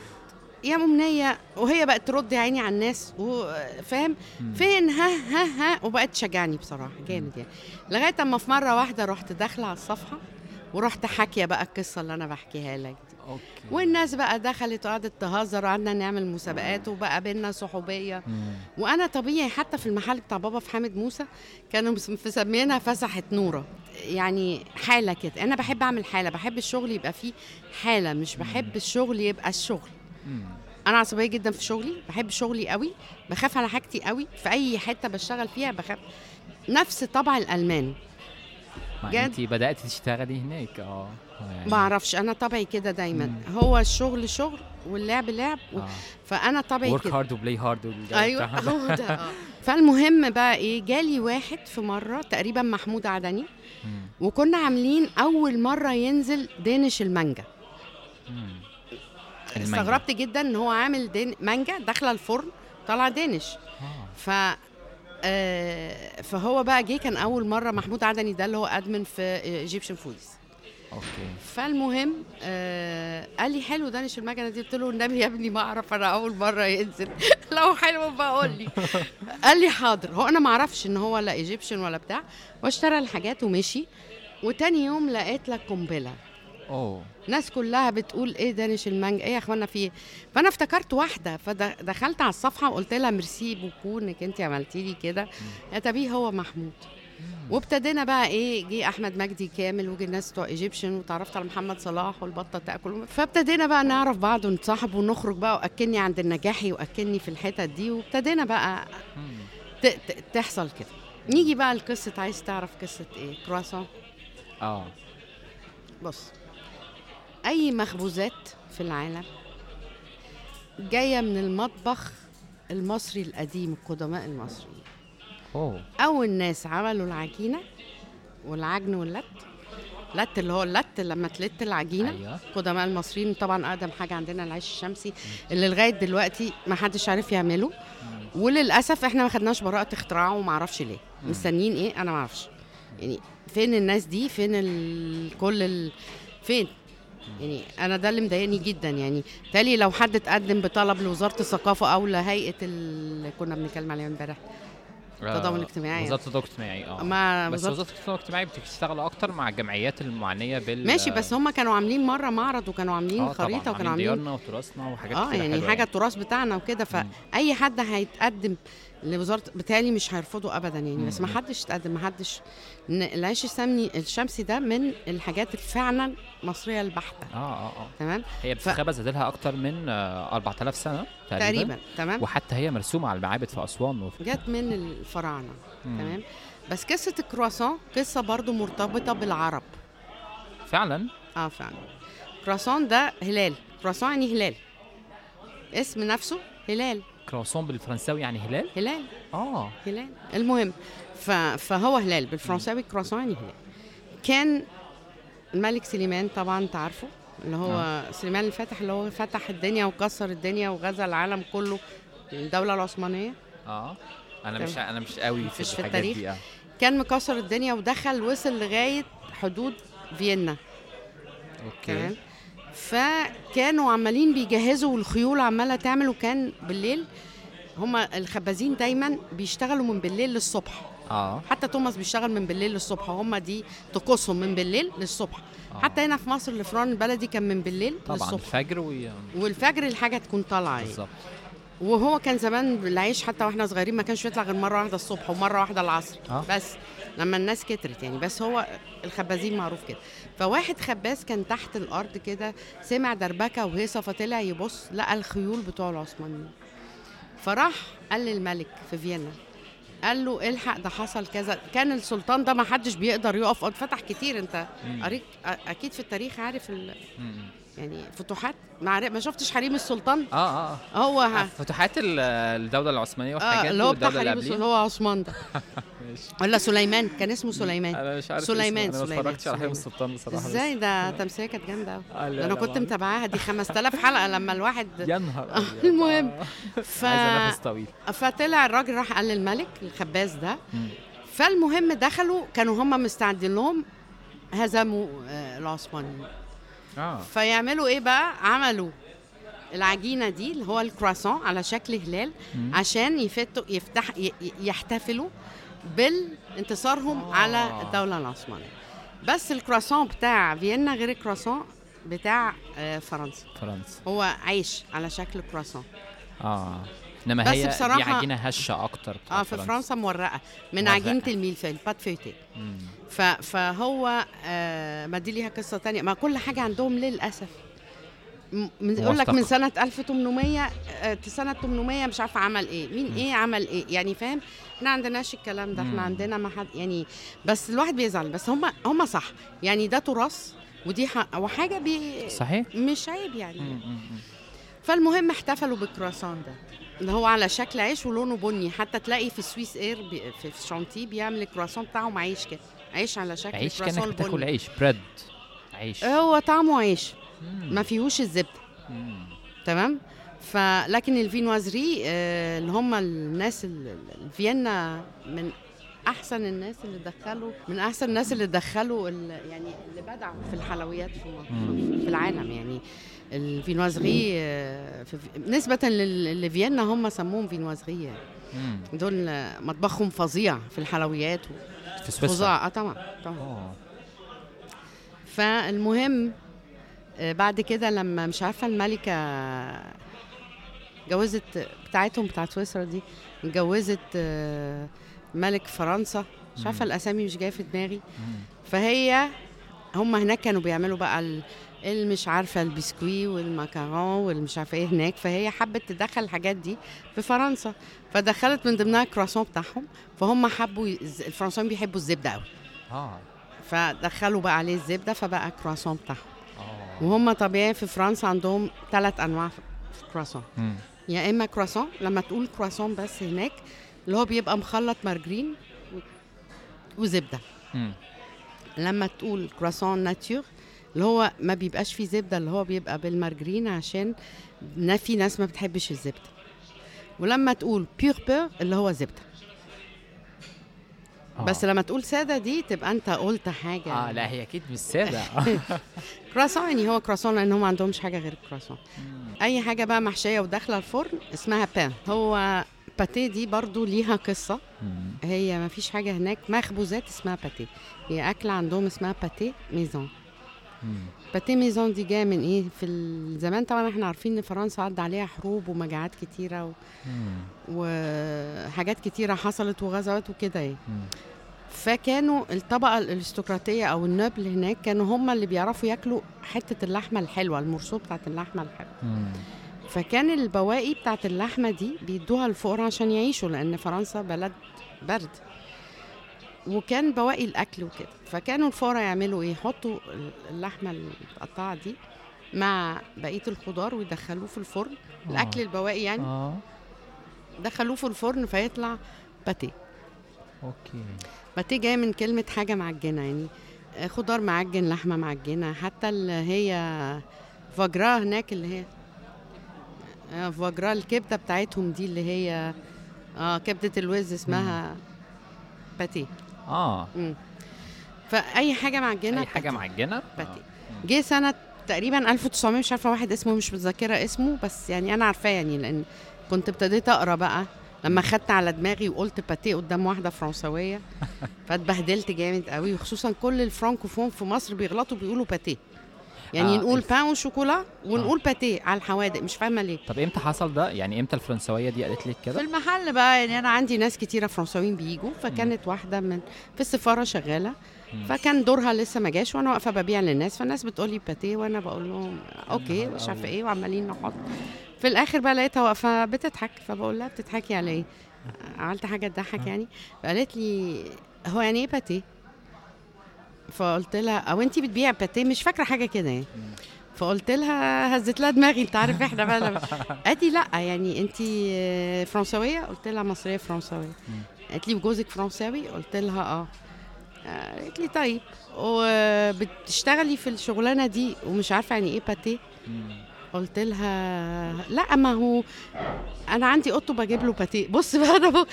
يا ممنية وهي بقت ترد يا عيني على الناس وفاهم. فين؟ ها ها ها. وبقت تشجعني بصراحة جامد يعني. لغاية أما في مرة واحدة رحت داخلة على الصفحة ورحت حاكية بقى القصة اللي أنا بحكيها لك دي أوكي. والناس بقى دخلت وقعدت تهزر وقعدنا نعمل مسابقات وبقى بينا صحوبية. مم. وأنا طبيعي حتى في المحل بتاع بابا في حامد موسى كانوا مس- مسمينها فسحة نورة. يعني حالة كده. أنا بحب أعمل حالة. بحب الشغل يبقى فيه حالة. مش بحب الشغل يبقى الشغل. مم. أنا عصبية جدا في شغلي. بحب شغلي قوي. بخاف على حاجتي قوي. في أي حتة بشتغل فيها بخاف. نفس طبع الألمان. انت بدأتي تشتغلي هناك آه. ما أعرفش أنا طبعي كده دايما. مم. هو الشغل شغل واللعب لعب و... آه. فانا طبعي work كده. hard و play hard أيوه هو ده آه. فالمهم بقى إيه جالي واحد في مرة تقريبا محمود عدني وكنا عاملين أول مرة ينزل danish المانجا. استغربت جدا إن هو عامل danish مانجا داخلة الفرن طالعة danish ف آه، فهو بقى جه كان أول مرة محمود عدني ده اللي هو admin في Egyptian Foods okay. فالمهم آه قال لي حلو danish المانجا دي. قلت له النبي يا ابني ما أعرف أنا أول مرة ينزل. لو حلو بقول لي. قال لي حاضر. هو أنا ما أعرفش إن هو لا Egyptian ولا بتاع. واشترى الحاجات ومشي. وتاني يوم لقيت لك قنبلة. أوه. الناس كلها بتقول إيه danish المانجا إيه يا إخوانا في إيه؟ فأنا افتكرت واحدة. فدخلت على الصفحة وقلت لها merci beaucoup إنك انت عملتي لي كده أتاريه هو محمود. وابتدينا بقى إيه جه أحمد مجدي كامل وجه الناس بتوع Egyptian وتعرفت على محمد صلاح والبطة تأكل فابتدينا بقى نعرف بعض ونتصاحب ونخرج بقى واكلني عند النجاحي واكلني في الحتت دي وابتدينا بقى تحصل كده. نيجي بقى لقصة عايز تعرف قصة إيه؟ كرواسون آه. بص أي مخبوزات في العالم جاية من المطبخ المصري القديم القدماء المصريين. أوه. اول ناس عملوا العجينة والعجن واللت. لت اللي هو اللت لما تلت العجينة. أيوه. قدماء المصريين طبعا أقدم حاجة عندنا العيش الشمسي اللي لغاية دلوقتي ما حدش عارف يعمله. وللأسف إحنا ما خدناش براءة اختراعه وما أعرفش ليه. مستنيين إيه؟ أنا ما أعرفش. يعني فين الناس دي؟ فين ال... كل ال... فين؟ يعني أنا ده اللي مضايقني جدا. يعني تالي لو حد اتقدم بطلب لوزارة الثقافة أو لهيئة اللي كنا بنتكلم عليها امبارح. التضامن الاجتماعي. وزارة التضامن الاجتماعي آه. مع بس وزارة التضامن الاجتماعي بتشتغل أكتر مع الجمعيات المعنيه بال ماشي بس هم كانوا عاملين مرة معرض وكانوا عاملين آه خريطة وكانوا عاملين ديارنا وتراثنا وحاجات آه يعني حاجة التراث بتاعنا وكده. فاي حد هيتقدم لوزاره بالتالي مش هيرفضوا ابدا يعني بس. ما حدش اتقدم ما حدش العيش السمني الشمسي ده من الحاجات فعلا مصرية البحتة. آه آه آه. تمام؟ هي ف- بتتخبز لها أكتر من آه 4000 سنة تقريبا, تقريبا تمام؟ وحتى هي مرسومة على المعابد في أسوان وفي جت من الفراعنة. تمام؟ بس قصة الكرواسون قصة برضو مرتبطة بالعرب. فعلا؟ آه فعلا. كرواسون ده هلال. كرواسون يعني هلال. اسم نفسه هلال. كرواسون بالفرنساوي يعني هلال؟ هلال. آه. هلال. المهم ف... فهو هلال. بالفرنساوي كرواسون يعني هلال. كان الملك سليمان طبعا انت عارفه اللي هو آه. سليمان الفاتح اللي هو فتح الدنيا وكسر الدنيا وغزا العالم كله. الدولة العثمانية. آه. أنا. مش أنا مش قوي في مش في التاريخ؟ دي آه. كان مكسر الدنيا ودخل وصل لغاية حدود فيينا. okay. تمام. فكانوا عمالين بيجهزوا والخيول عمالة تعمل وكان بالليل هما الخبازين دايما بيشتغلوا من بالليل للصبح. آه. حتى توماس بيشتغل من بالليل للصبح وهم دي طقوسهم من بالليل للصبح. آه. حتى هنا في مصر الفران البلدي كان من بالليل طبعا للصبح. الفجر وي... والفجر الحاجة تكون طالعة. بالظبط. وهو كان زمان العيش حتى وإحنا صغيرين ما كانش بيطلع غير مرة واحدة الصبح ومرة واحدة العصر. آه. بس لما الناس كترت يعني. بس هو الخبازين معروف كده. فواحد خباز كان تحت الأرض كده سمع دربكة وهيصه فطلع يبص لقى الخيول بتوع العثمانيين. فراح قال للملك في فيينا قال له إلحق ده حصل كذا. كان السلطان ده ما حدش بيقدر يقف فتح كتير. أنت. قريت أكيد في التاريخ عارف ال... يعني فتوحات. ما, ما شفتش حريم السلطان؟ آه آه هو آه، ها فتوحات ال- الدولة العثمانية والحاجات آه دي اللي هو بتاع حريم السلطان. هو عثمان ده. ماشي. ولا سليمان كان اسمه سليمان أنا مش عارف سليمان، اسمه. أنا ما سليمان، اتفرجتش على سليمان. السلطان بصراحة إزاي ده تمثيلية كانت جامدة قوي آه، أنا كنت. متابعاها دي 5000 حلقة لما الواحد يا نهار آه،. المهم. آه. ف... طويل فطلع الراجل راح قال للملك الخباز ده. فالمهم دخلوا كانوا هم مستعدين لهم هزموا آه، العثمانيين آه فيعملوا إيه بقى عملوا العجينة دي اللي هو الكرواسون على شكل هلال مم. عشان يفتوا يفتح يحتفلوا بالانتصارهم آه. على الدولة العثمانية. بس الكرواسون بتاع فيينا غير الكرواسون بتاع آه، فرنسا. فرنسا. هو عيش على شكل كرواسون. آه. إنما بس هي دي بصراحة- عجينة هشة أكتر آه في فرنسا. مورقة. من مورقة. عجينة ال mille-feuille pâte feuilletée مم. ف- فهو آه ما دي ليها قصة تانية. ما كل حاجة عندهم للأسف. م- من يقول لك من. سنة 1800 آه، سنة 800 مش عارفة عمل إيه مين مم. إيه عمل إيه يعني فاهم إحنا عندناش الكلام ده. إحنا عندنا ما حد يعني بس الواحد بيزعل بس هم هم صح يعني ده تراث ودي وحاجة بي صحيح مش عيب يعني مم، مم. فالمهم احتفلوا بالكرواسون ده اللي هو على شكل عيش ولونه بني حتى تلاقي في Swissair بي في شانتي بيعمل الكرواسون بتاعهم عيش كده عيش على شكل عيش كأنك بتاكل. عيش bread عيش هو طعمه عيش. ما فيهوش الزبده. تمام فلكن ال viennoiserie آه، اللي هم الناس ال- ال- فيينا من أحسن الناس اللي دخلوا من أحسن الناس اللي دخلوا يعني اللي بدعوا في الحلويات في. في العالم يعني الفينوازري آه، نسبة لفيينا هم سموهم فينوازري. مم. دول آه، مطبخهم فظيع في الحلويات في سويسرا فظاع آه طبعا طبعا آه فالمهم آه، بعد كده لما مش عارفة الملكة جوزت بتاعتهم بتاعت سويسرا دي اتجوزت آه، ملك فرنسا. مش عارفة. الأسامي مش جاية في دماغي. فهي هم هناك كانوا بيعملوا بقى ال- المش عارفة البسكوي والماكارون والمش عارفة إيه هناك. فهي حبت تدخل الحاجات دي في فرنسا. فدخلت من ضمنها الكرواسون بتاعهم. فهم حبوا الفرنساويين بيحبوا الزبدة قوي آه. فدخلوا بقى عليه الزبدة فبقى كرواسون بتاعهم. وهم طبيعي في فرنسا عندهم ثلاث أنواع في الكرواسون مم. يا إما كرواسون لما تقول كرواسون بس هناك اللي هو بيبقى مخلط مارجرين وزبدة مم. لما تقول croissant nature اللي هو ما بيبقاش فيه زبدة اللي هو بيبقى بالمارجرين عشان في ناس ما بتحبش الزبدة ولما تقول pur beurre اللي هو زبدة آه. بس لما تقول سادة دي تبقى أنت قلت حاجة آه لا هي أكيد مش سادة كرواسون يعني هو كرواسون لأن هم ما عندهمش حاجة غير الكرواسون مم. أي حاجة بقى محشية وداخلة الفرن اسمها pain هو الباتيه دي برضو ليها مم. هي ما فيش حاجة هناك مخبوزات اسمها باتيه هي أكلة عندهم اسمها pâté maison. pâté maison دي جاية من إيه؟ في الزمان طبعا إحنا عارفين إن فرنسا عدى عليها حروب ومجاعات كتيرة و... وحاجات كتيرة حصلت وغزوات وكده يعني. فكانوا الطبقة الارستقراطية أو ال noble هناك كانوا هم اللي بيعرفوا ياكلوا حتة اللحمة الحلوة المرصوص بتاعت اللحمة الحلوة. فكان البواقي بتاعت اللحمة دي بيدوها للفقراء عشان يعيشوا لأن فرنسا بلد برد. وكان بواقي الأكل وكده. فكانوا الفقراء يعملوا إيه؟ يحطوا اللحمة المتقطعه دي مع بقية الخضار ويدخلوه في الفرن. آه. الأكل البواقي يعني. آه. دخلوه في الفرن فيطلع باتيه. أوكي. باتيه جاي من كلمة حاجة معجنة يعني. آه، خضار معجن لحمة معجنة. حتى اللي هي فاجرا هناك اللي هي آه، فاجرا الكبدة بتاعتهم دي اللي هي آه كبدة الوز اسمها باتيه. آه مم. فأي حاجة معجنة أي حاجة. معجنة باتيه. آه. جه سنة تقريبا 1900 مش عارفة واحد اسمه مش متذكرة اسمه بس يعني أنا عارفاه يعني لأن كنت ابتديت أقرأ بقى لما خدت على دماغي وقلت باتيه قدام واحدة فرنسوية فاتبهدلت جامد قوي وخصوصا كل الفرانكوفون في مصر بيغلطوا بيقولوا باتيه يعني آه، آه نقول الف- بان وشوكولا ونقول باتيه على الحوادق مش فاهمة ليه. طب إمتى حصل ده؟ يعني إمتى الفرنسويه دي قالت لك في كده المحل بقى يعني أنا عندي ناس كتيرة فرنساويين بيجوا فكانت واحدة من في السفارة شغالة مم. فكان دورها لسه ما جاش وأنا واقفة ببيع للناس فالناس بتقول لي باتيه وأنا بقول لهم أوكي مش عارفة. إيه وعمالين نحط. في الآخر بقى لقيتها واقفة بتضحك فبقول لها بتضحكي على إيه؟ عملت حاجة تضحك يعني؟ فقالت لي هو يعني إيه باتيه فقلت لها أو انت بتبيع باتيه؟ مش فاكرة حاجة كده يعني. فقلت لها هزت لها دماغي أنت عارف إحنا بقى قالت لي لأ يعني انت فرنسويه قلت لها مصرية فرنسويه قالت لي وجوزك فرنساوي؟ قلت لها آه. قالت لي طيب. وبتشتغلي في الشغلانة دي ومش عارفة يعني إيه باتيه. قلت لها لا ما هو أنا عندي قطة بجيب له باتيه. بص بقى أنا بقى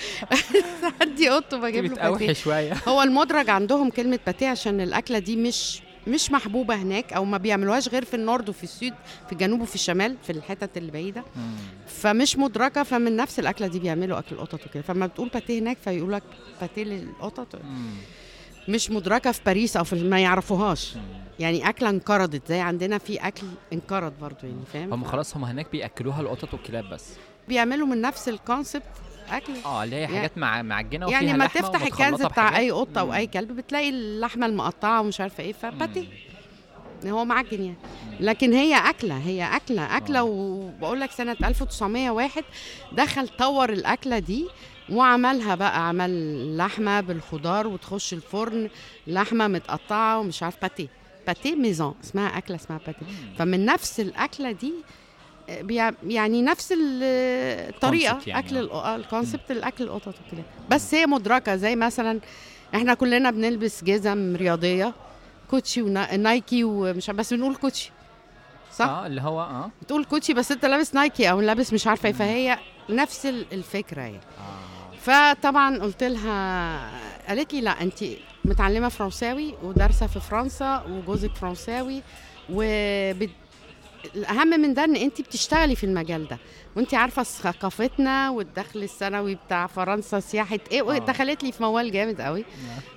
عندي قطة بجيب له باتيه. شوية. هو المدرج عندهم كلمة باتيه عشان الأكلة دي مش مش محبوبة هناك أو ما بيعملوهاش غير في النورد وفي السود في الجنوب وفي الشمال في الحتت اللي بعيدة. مم. فمش مدركة فمن نفس الأكلة دي بيعملوا أكل القطط وكده. فما بتقول باتيه هناك فيقول لك باتيه للقطط. مش مدركة في باريس أو في ما يعرفوهاش. يعني أكلة انقرضت. زي عندنا في أكل انقرض برضو يعني فاهم؟ هم خلاص هم هناك بيأكلوها القطط والكلاب بس. بيعملوا من نفس ال concept أكل. آه اللي هي حاجات مع معجنة وفيها يعني ما تفتح ال cans بتاع. أي قطة أو. أي كلب بتلاقي اللحمة المقطعة ومش عارفة إيه. فباتيه هو معجن يعني. لكن هي أكلة هي أكلة أكلة آه. وبقول لك سنة 1901 دخل طور الأكلة دي. وعملها بقى عمل لحمة بالخضار وتخش الفرن لحمة متقطعة ومش عارف باتيه pâté maison اسمها أكلة اسمها باتيه. فمن نفس الأكلة دي آه، يعني نفس ال- الطريقة يعني، أكل آه. آه، ال concept الأكل القطط وكده. بس هي ماركة زي مثلا إحنا كلنا بنلبس جزم رياضية كوتشي ونايكي ومش عارف- بس بنقول كوتشي. صح؟ آه اللي هو آه. بتقول كوتشي بس أنت لابس نايكي أو لابس مش عارفة إيه فهي نفس ال- الفكرة يعني. آه. فطبعا قلت لها قالت لي لا أنت متعلمة فرنساوي ودارسة في فرنسا وجوزك فرنساوي وبت... الأهم من ده إن أنت بتشتغلي في المجال ده وأنت عارفة ثقافتنا والدخل السنوي بتاع فرنسا سياحة إيه آه. دخلت لي في موال جامد قوي.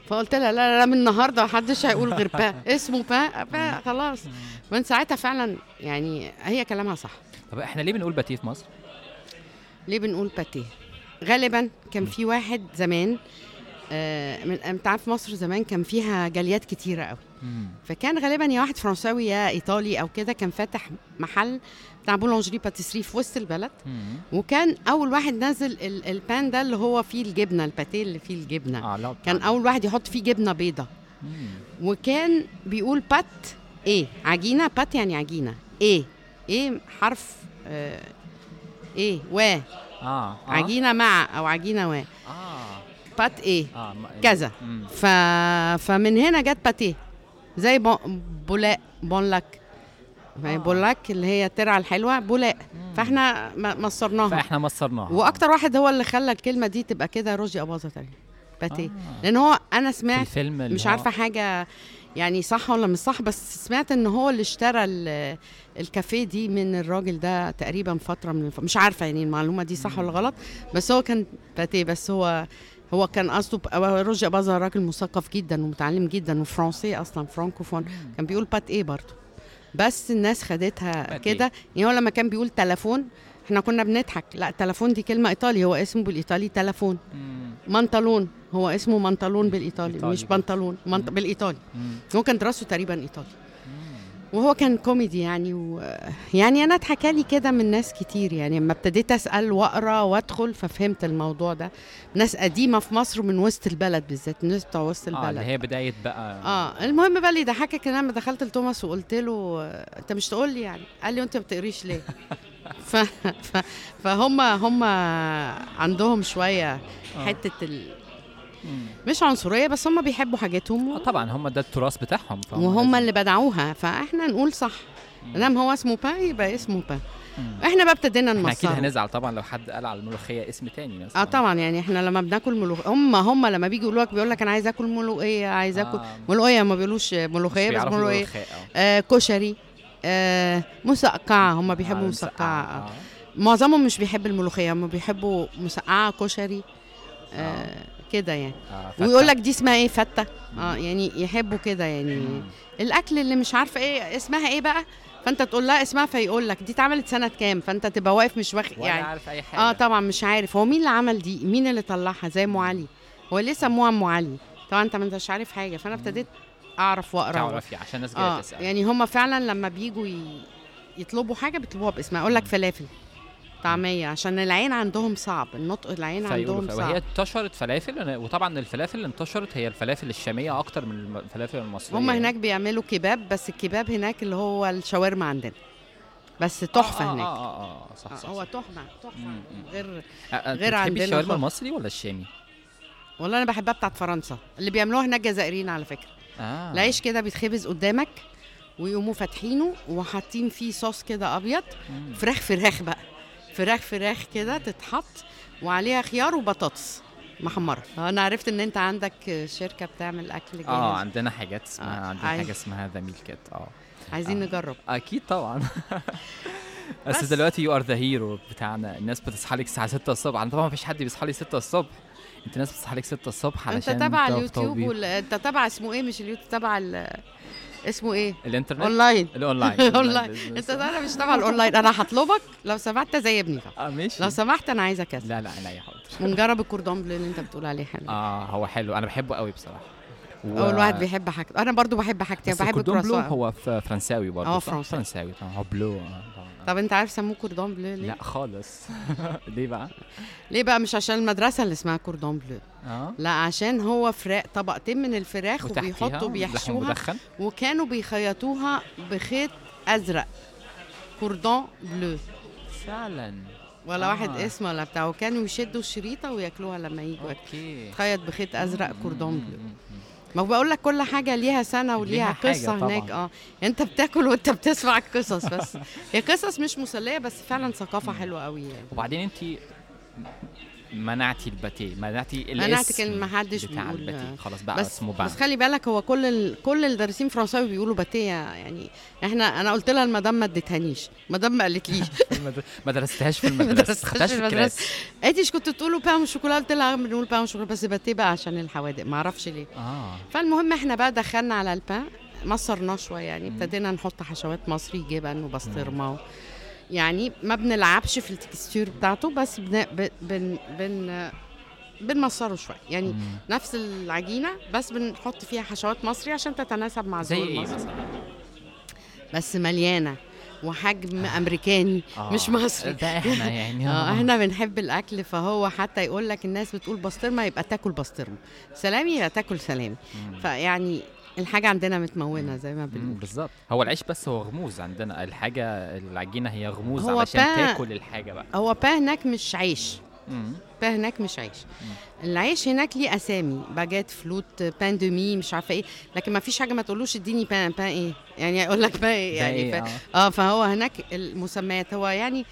فقلت لها لا لا, لا من النهارده محدش هيقول غير با اسمه با, با خلاص. من ساعتها فعلا يعني هي كلامها صح. طب إحنا ليه بنقول باتيه في مصر؟ ليه بنقول باتيه؟ غالبا كان في واحد زمان آه، من أنت عارف مصر زمان كان فيها جاليات كتيرة قوي. فكان غالبا يا واحد فرنساوي يا إيطالي أو كده كان فاتح محل بتاع بولونجري باتيسري في وسط البلد. وكان أول واحد نزل ال- البان ده اللي هو فيه الجبنة الباتيه اللي فيه الجبنة. لا كان أول واحد يحط فيه جبنة بيضة. وكان بيقول بات إيه عجينة. بات يعني عجينة. إيه إيه حرف آه إيه و. آه آه. عجينة مع أو عجينة و آه pâte et ما- كذا. ف... فمن هنا جت باتيه زي بو- بولاق beau lac آه. آه. beau lac اللي هي الترعة الحلوة بولاق. فاحنا مصرناها فاحنا مصرناها وأكتر واحد هو اللي خلى الكلمة دي تبقى كده رشدي أباظة تقريبا باتيه آه. لأن هو أنا في سمعت الفيلم مش عارفة حاجة يعني صح ولا مش صح؟ بس سمعت إن هو اللي اشترى ال- الكافيه دي من الراجل ده تقريبا فترة من الف... مش عارفة يعني المعلومة دي صح ولا غلط. بس هو كان باتيه بس هو هو كان قصده رشدي أباظة راجل مثقف جدا ومتعلم جدا وفرنسي أصلا فرانكوفون. كان بيقول pâte et برضه. بس الناس خدتها. كده. يعني هو لما كان بيقول تلفون إحنا كنا بنضحك لا تلفون دي كلمة إيطالي هو اسمه بالإيطالي تلفون. منطلون هو اسمه منطلون بالإيطالي إيطالي مش. بنطلون منط... بالإيطالي مم. هو كان دراسته تقريبا إيطالي. وهو كان كوميدي يعني و... يعني أنا اتحكى لي كده من ناس كتير يعني. لما ابتديت أسأل وأقرأ وأدخل ففهمت الموضوع ده. ناس قديمة في مصر من وسط البلد بالذات الناس بتوع وسط آه اللي البلد هي بداية بقى. آه المهم بقى اللي ضحكك إن أنا لما دخلت لتوماس وقلت له آه، أنت مش تقول لي يعني؟ قال لي أنت ما بتقريش ليه؟ ف... ف... فهم هم عندهم شوية آه. حتة ال... مش عنصرية بس هم بيحبوا حاجتهم آه طبعا هم ده التراث بتاعهم وهم اللي بدعوها فاحنا نقول صح. دام هو اسمه با يبقى اسمه با. إحنا بقى ابتدينا إحنا أكيد هنزعل طبعا لو حد قال على الملوخية اسم تاني مثلا آه طبعا يعني إحنا لما بناكل ملوخيه هم هم لما بيجوا يقولوا لك بيقول لك أنا عايز آكل ملوخية عايز آكل آه. ملوخية ما بيقولوش ملوخية بس ملوخية آه. آه كشري آه مسقعة هم بيحبوا آه، مسقعة آه. آه. معظمهم مش بيحب الملوخية هم بيحبوا مسقعة كشري آه كده يعني. آه،. ويقول لك دي اسمها إيه؟ فتة. آه يعني يحبوا كده يعني. مم. الأكل اللي مش عارفة إيه اسمها إيه بقى؟ فأنت تقول لها اسمها فيقول لك دي اتعملت سنة كام؟ فأنت تبقى واقف مش واخد يعني. عارف أي حاجة. آه طبعا مش عارف. هو مين اللي عمل دي؟ مين اللي طلعها؟ زي أم علي. هو ليه سموها أم علي؟ طبعا أنت ما أنتش عارف حاجة. فأنا ابتديت أعرف وأقرأ تعرفي عشان الناس جاية آه تسأل. يعني هم فعلا لما بيجوا ي... يطلبوا حاجة بيطلبوها باسمها. أقول لك فلافل. طعمية عشان العين عندهم صعب النطق العين عندهم ف- وهي صعب انتشرت فلافل وطبعا الفلافل اللي انتشرت هي الفلافل الشامية أكتر من الفلافل المصرية هم. هناك بيعملوا كباب بس الكباب هناك اللي هو الشاورما عندنا بس تحفة آه، هناك آه آه آه صح آه، صح, هو صح. تحفة تحفة. غير آه، آه، غير عندنا الشاورما. المصري ولا الشامي؟ والله أنا بحبها بتاعت فرنسا اللي بيعملوها هناك جزائريين على فكرة آه العيش كده بيتخبز قدامك ويقوموا فاتحينه وحاطين فيه صوص كده أبيض مم. فراخ فراخ بقى فراخ فراخ كده تتحط وعليها خيار وبطاطس محمرة. أنا عرفت إن أنت عندك شركة بتعمل أكل جاهز. آه عندنا حاجات اسمها آه، عندنا عايز- حاجة اسمها ذا ميل كيت آه. عايزين آه. نجرب. أكيد طبعا. بس, بس. دلوقتي you are the hero بتاعنا. الناس بتصحى لك الساعة 6 الصبح. أنا طبعا مفيش حد بيصحى لي 6 الصبح. أنت ناس بتصحى لك 6 الصبح أنت علشان تبع تقف اليوتيوب. أنت تبع اسمه إيه؟ مش اليوتيوب تبع ال... اسمه إيه؟ الانترنت؟ اونلاين. ال online. online. انت أنا مش تبع الأونلاين. أنا هطلبك. لو سمحت زي ابني آه ماشي. لو سمحت أنا عايزة كذا. لا لا عينيا حاضر. ونجرب ال cordon bleu اللي انت بتقول عليه حلو. آه هو حلو. أنا بحبه قوي بصراحة. و... أول واحد بيحب حاجته أنا برضو بحب حاجتي بس بحب ال cordon bleu الكرواسون هو فرنساوي برضه آه،؟ فرنساوي. هو bleu آه،. طب انت عارف سموه cordon bleu ليه؟ لا خالص. ليه بقى؟ ليه بقى؟ مش عشان المدرسة اللي اسمها cordon bleu آه. لا عشان هو فراخ طبقتين من الفراخ وبيحطوا بيحشوها وكانوا بيخيطوها بخيط أزرق. cordon bleu فعلا. ولا آه. واحد اسمه ولا بتاع. وكانوا يشدوا الشريطة وياكلوها لما يجوا. okay. تخيط بخيط أزرق cordon bleu. ما هو بقول لك كل حاجة ليها سنة وليها ليها حاجة قصة هناك. طبعاً. آه. انت بتاكل وانت بتسمع القصص بس. هي قصص مش مسلية بس فعلا ثقافة حلوة قوي يعني. وبعدين انت منعتي الباتيه منعتي منعت كلمة ما حدش بتاع بيقول- الباتيه خلاص بقى بس اسمه بقى. بس خلي بالك هو كل ال... كل الدارسين فرنساوي بيقولوا باتيه يعني إحنا أنا قلت لها المدام ما اديتهانيش مدام ما قالتليش. ما درستهاش في ما المدرسة درستهاش خدتهاش في لي مش كنتوا بتقولوا بام شوكولا؟ قلت لها بنقول بام شوكولا بس باتيه بقى عشان الحوادق ما أعرفش ليه. آه. فالمهم إحنا بقى دخلنا على البان مصرناه شوية يعني. ابتدينا نحط حشوات مصري جبن وبسطرمة. يعني ما بنلعبش في التكستير بتاعته بس بن... بن... بن... بنمصره شوية. يعني مم. نفس العجينة بس بنحط فيها حشوات مصري عشان تتناسب مع زي الذوق إيه المصري. بس مليانة. وحجم أمريكاني آه. مش مصري. ده إحنا يعني آه إحنا بنحب الأكل فهو حتى يقول لك الناس بتقول بسطرمة يبقى تاكل بسطرمة. سلامي يبقى تاكل سلامي. مم. فيعني الحاجة عندنا متمونة زي ما مم، بنقول بالظبط. هو العيش بس هو غموز عندنا. الحاجة العجينة هي غموز هو علشان بقى- تاكل الحاجة بقى. هو با هناك مش عيش. مم. با هناك مش عيش. العيش هناك ليه أسامي. baguette flûte pain de mie مش عارفة إيه. لكن ما فيش حاجة ما تقولوش اديني بان بان إيه؟ يعني يقول لك بان إيه؟ يعني إيه؟ ف... آه. آه فهو هناك المسميات. هو يعني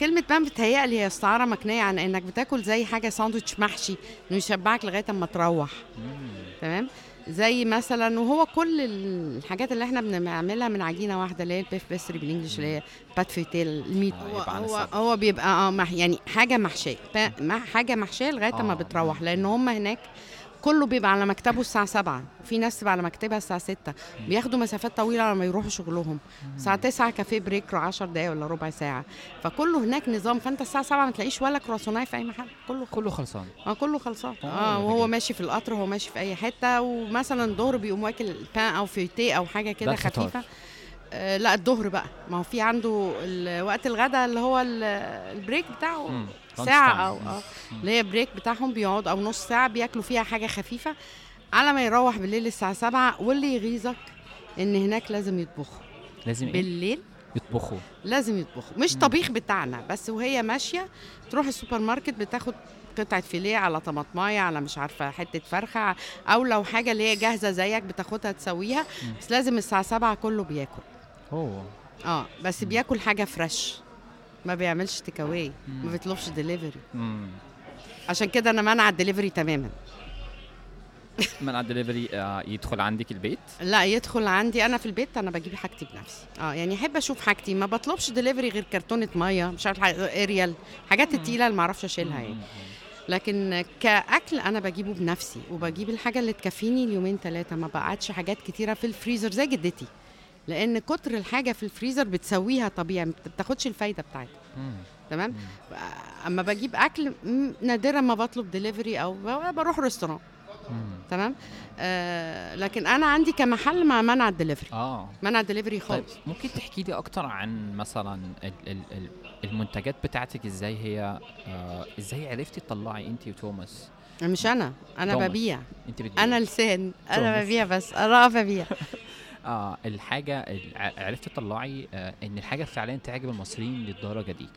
كلمة بان بتهيألي هي استعارة مكنية عن إنك بتاكل زي حاجة ساندوتش محشي إنه يشبعك لغاية أما تروح. مم. تمام؟ زي مثلا وهو كل الحاجات اللي إحنا بنعملها من عجينة واحدة اللي هي البيف بيستري بالإنجلش اللي هي بات فيتيل الميت آه، هو, هو. هو بيبقى آه مح يعني حاجة محشية حاجة محشية لغاية آه. ما بتروح لأن هم هناك كله بيبقى على مكتبه الساعة 7 في ناس تبقى على مكتبها الساعة 6 بياخدوا مسافات طويلة لما يروحوا شغلهم. الساعة 9 café break 10 دقايق ولا ربع ساعة. فكله هناك نظام. فأنت الساعة 7 ما تلاقيش ولا كرواسونايه في أي محل. كله كله خلصان. آه كله خلصان. آه، آه وهو. ماشي في القطر وهو ماشي في أي حتة. ومثلا الظهر بيقوم واكل pain أو feuilleté أو حاجة كده. خفيفة. آه لا الظهر بقى. ما هو في عنده وقت الغداء اللي هو ال- ال break بتاعه. مم. ساعة. أو آه اللي هي break بتاعهم بيقعد أو نص ساعة بياكلوا فيها حاجة خفيفة. على ما يروح بالليل الساعة 7 واللي يغيظك إن هناك لازم يطبخوا. لازم إيه؟ بالليل يطبخوا. لازم يطبخوا. مش طبيخ بتاعنا بس وهي ماشية تروح السوبر ماركت بتاخد قطعة فيليه على طماطماية على مش عارفة حتة فرخة أو لو حاجة اللي هي جاهزة زيك بتاخدها تسويها. بس لازم الساعة 7 كله بياكل. أوه. آه بس بياكل حاجة fresh ما بيعملش take away ما بيطلبش ديليفري مم. عشان كده أنا مانعه الدليفري تماما. من على الدليفري آه يدخل عندك البيت؟ لا يدخل عندي. أنا في البيت أنا بجيب حاجتي بنفسي. آه يعني أحب أشوف حاجتي. ما بطلبش دليفري غير كرتونة مية مش عارف اريال حاجات التقيله اللي ما أعرفش أشيلها يعني. لكن كأكل أنا بجيبه بنفسي وبجيب الحاجة اللي تكفيني اليومين ثلاثة ما بقعدش حاجات كتيرة في الفريزر زي جدتي. لأن كتر الحاجة في الفريزر بتسويها طبيعي ما بتاخدش الفايده بتاعتها. تمام؟ اما بجيب اكل نادرا ما بطلب دليفري أو بروح restaurant. تمام؟ آه لكن أنا عندي كمحل مع منع الدليفري آه. منع الدليفري طيب خالص. ممكن تحكي لي أكتر عن مثلا ال ال ال المنتجات بتاعتك إزاي هي آه إزاي عرفتي تطلعي أنت وتوماس؟ مش أنا أنا توماس. ببيع. أنت بتبيعي. أنا لسان أنا. ببيع بس أنا ببيع آه الحاجة ال- ع- عرفتي تطلعي آه إن الحاجة فعلا تعجب المصريين للدرجة دي.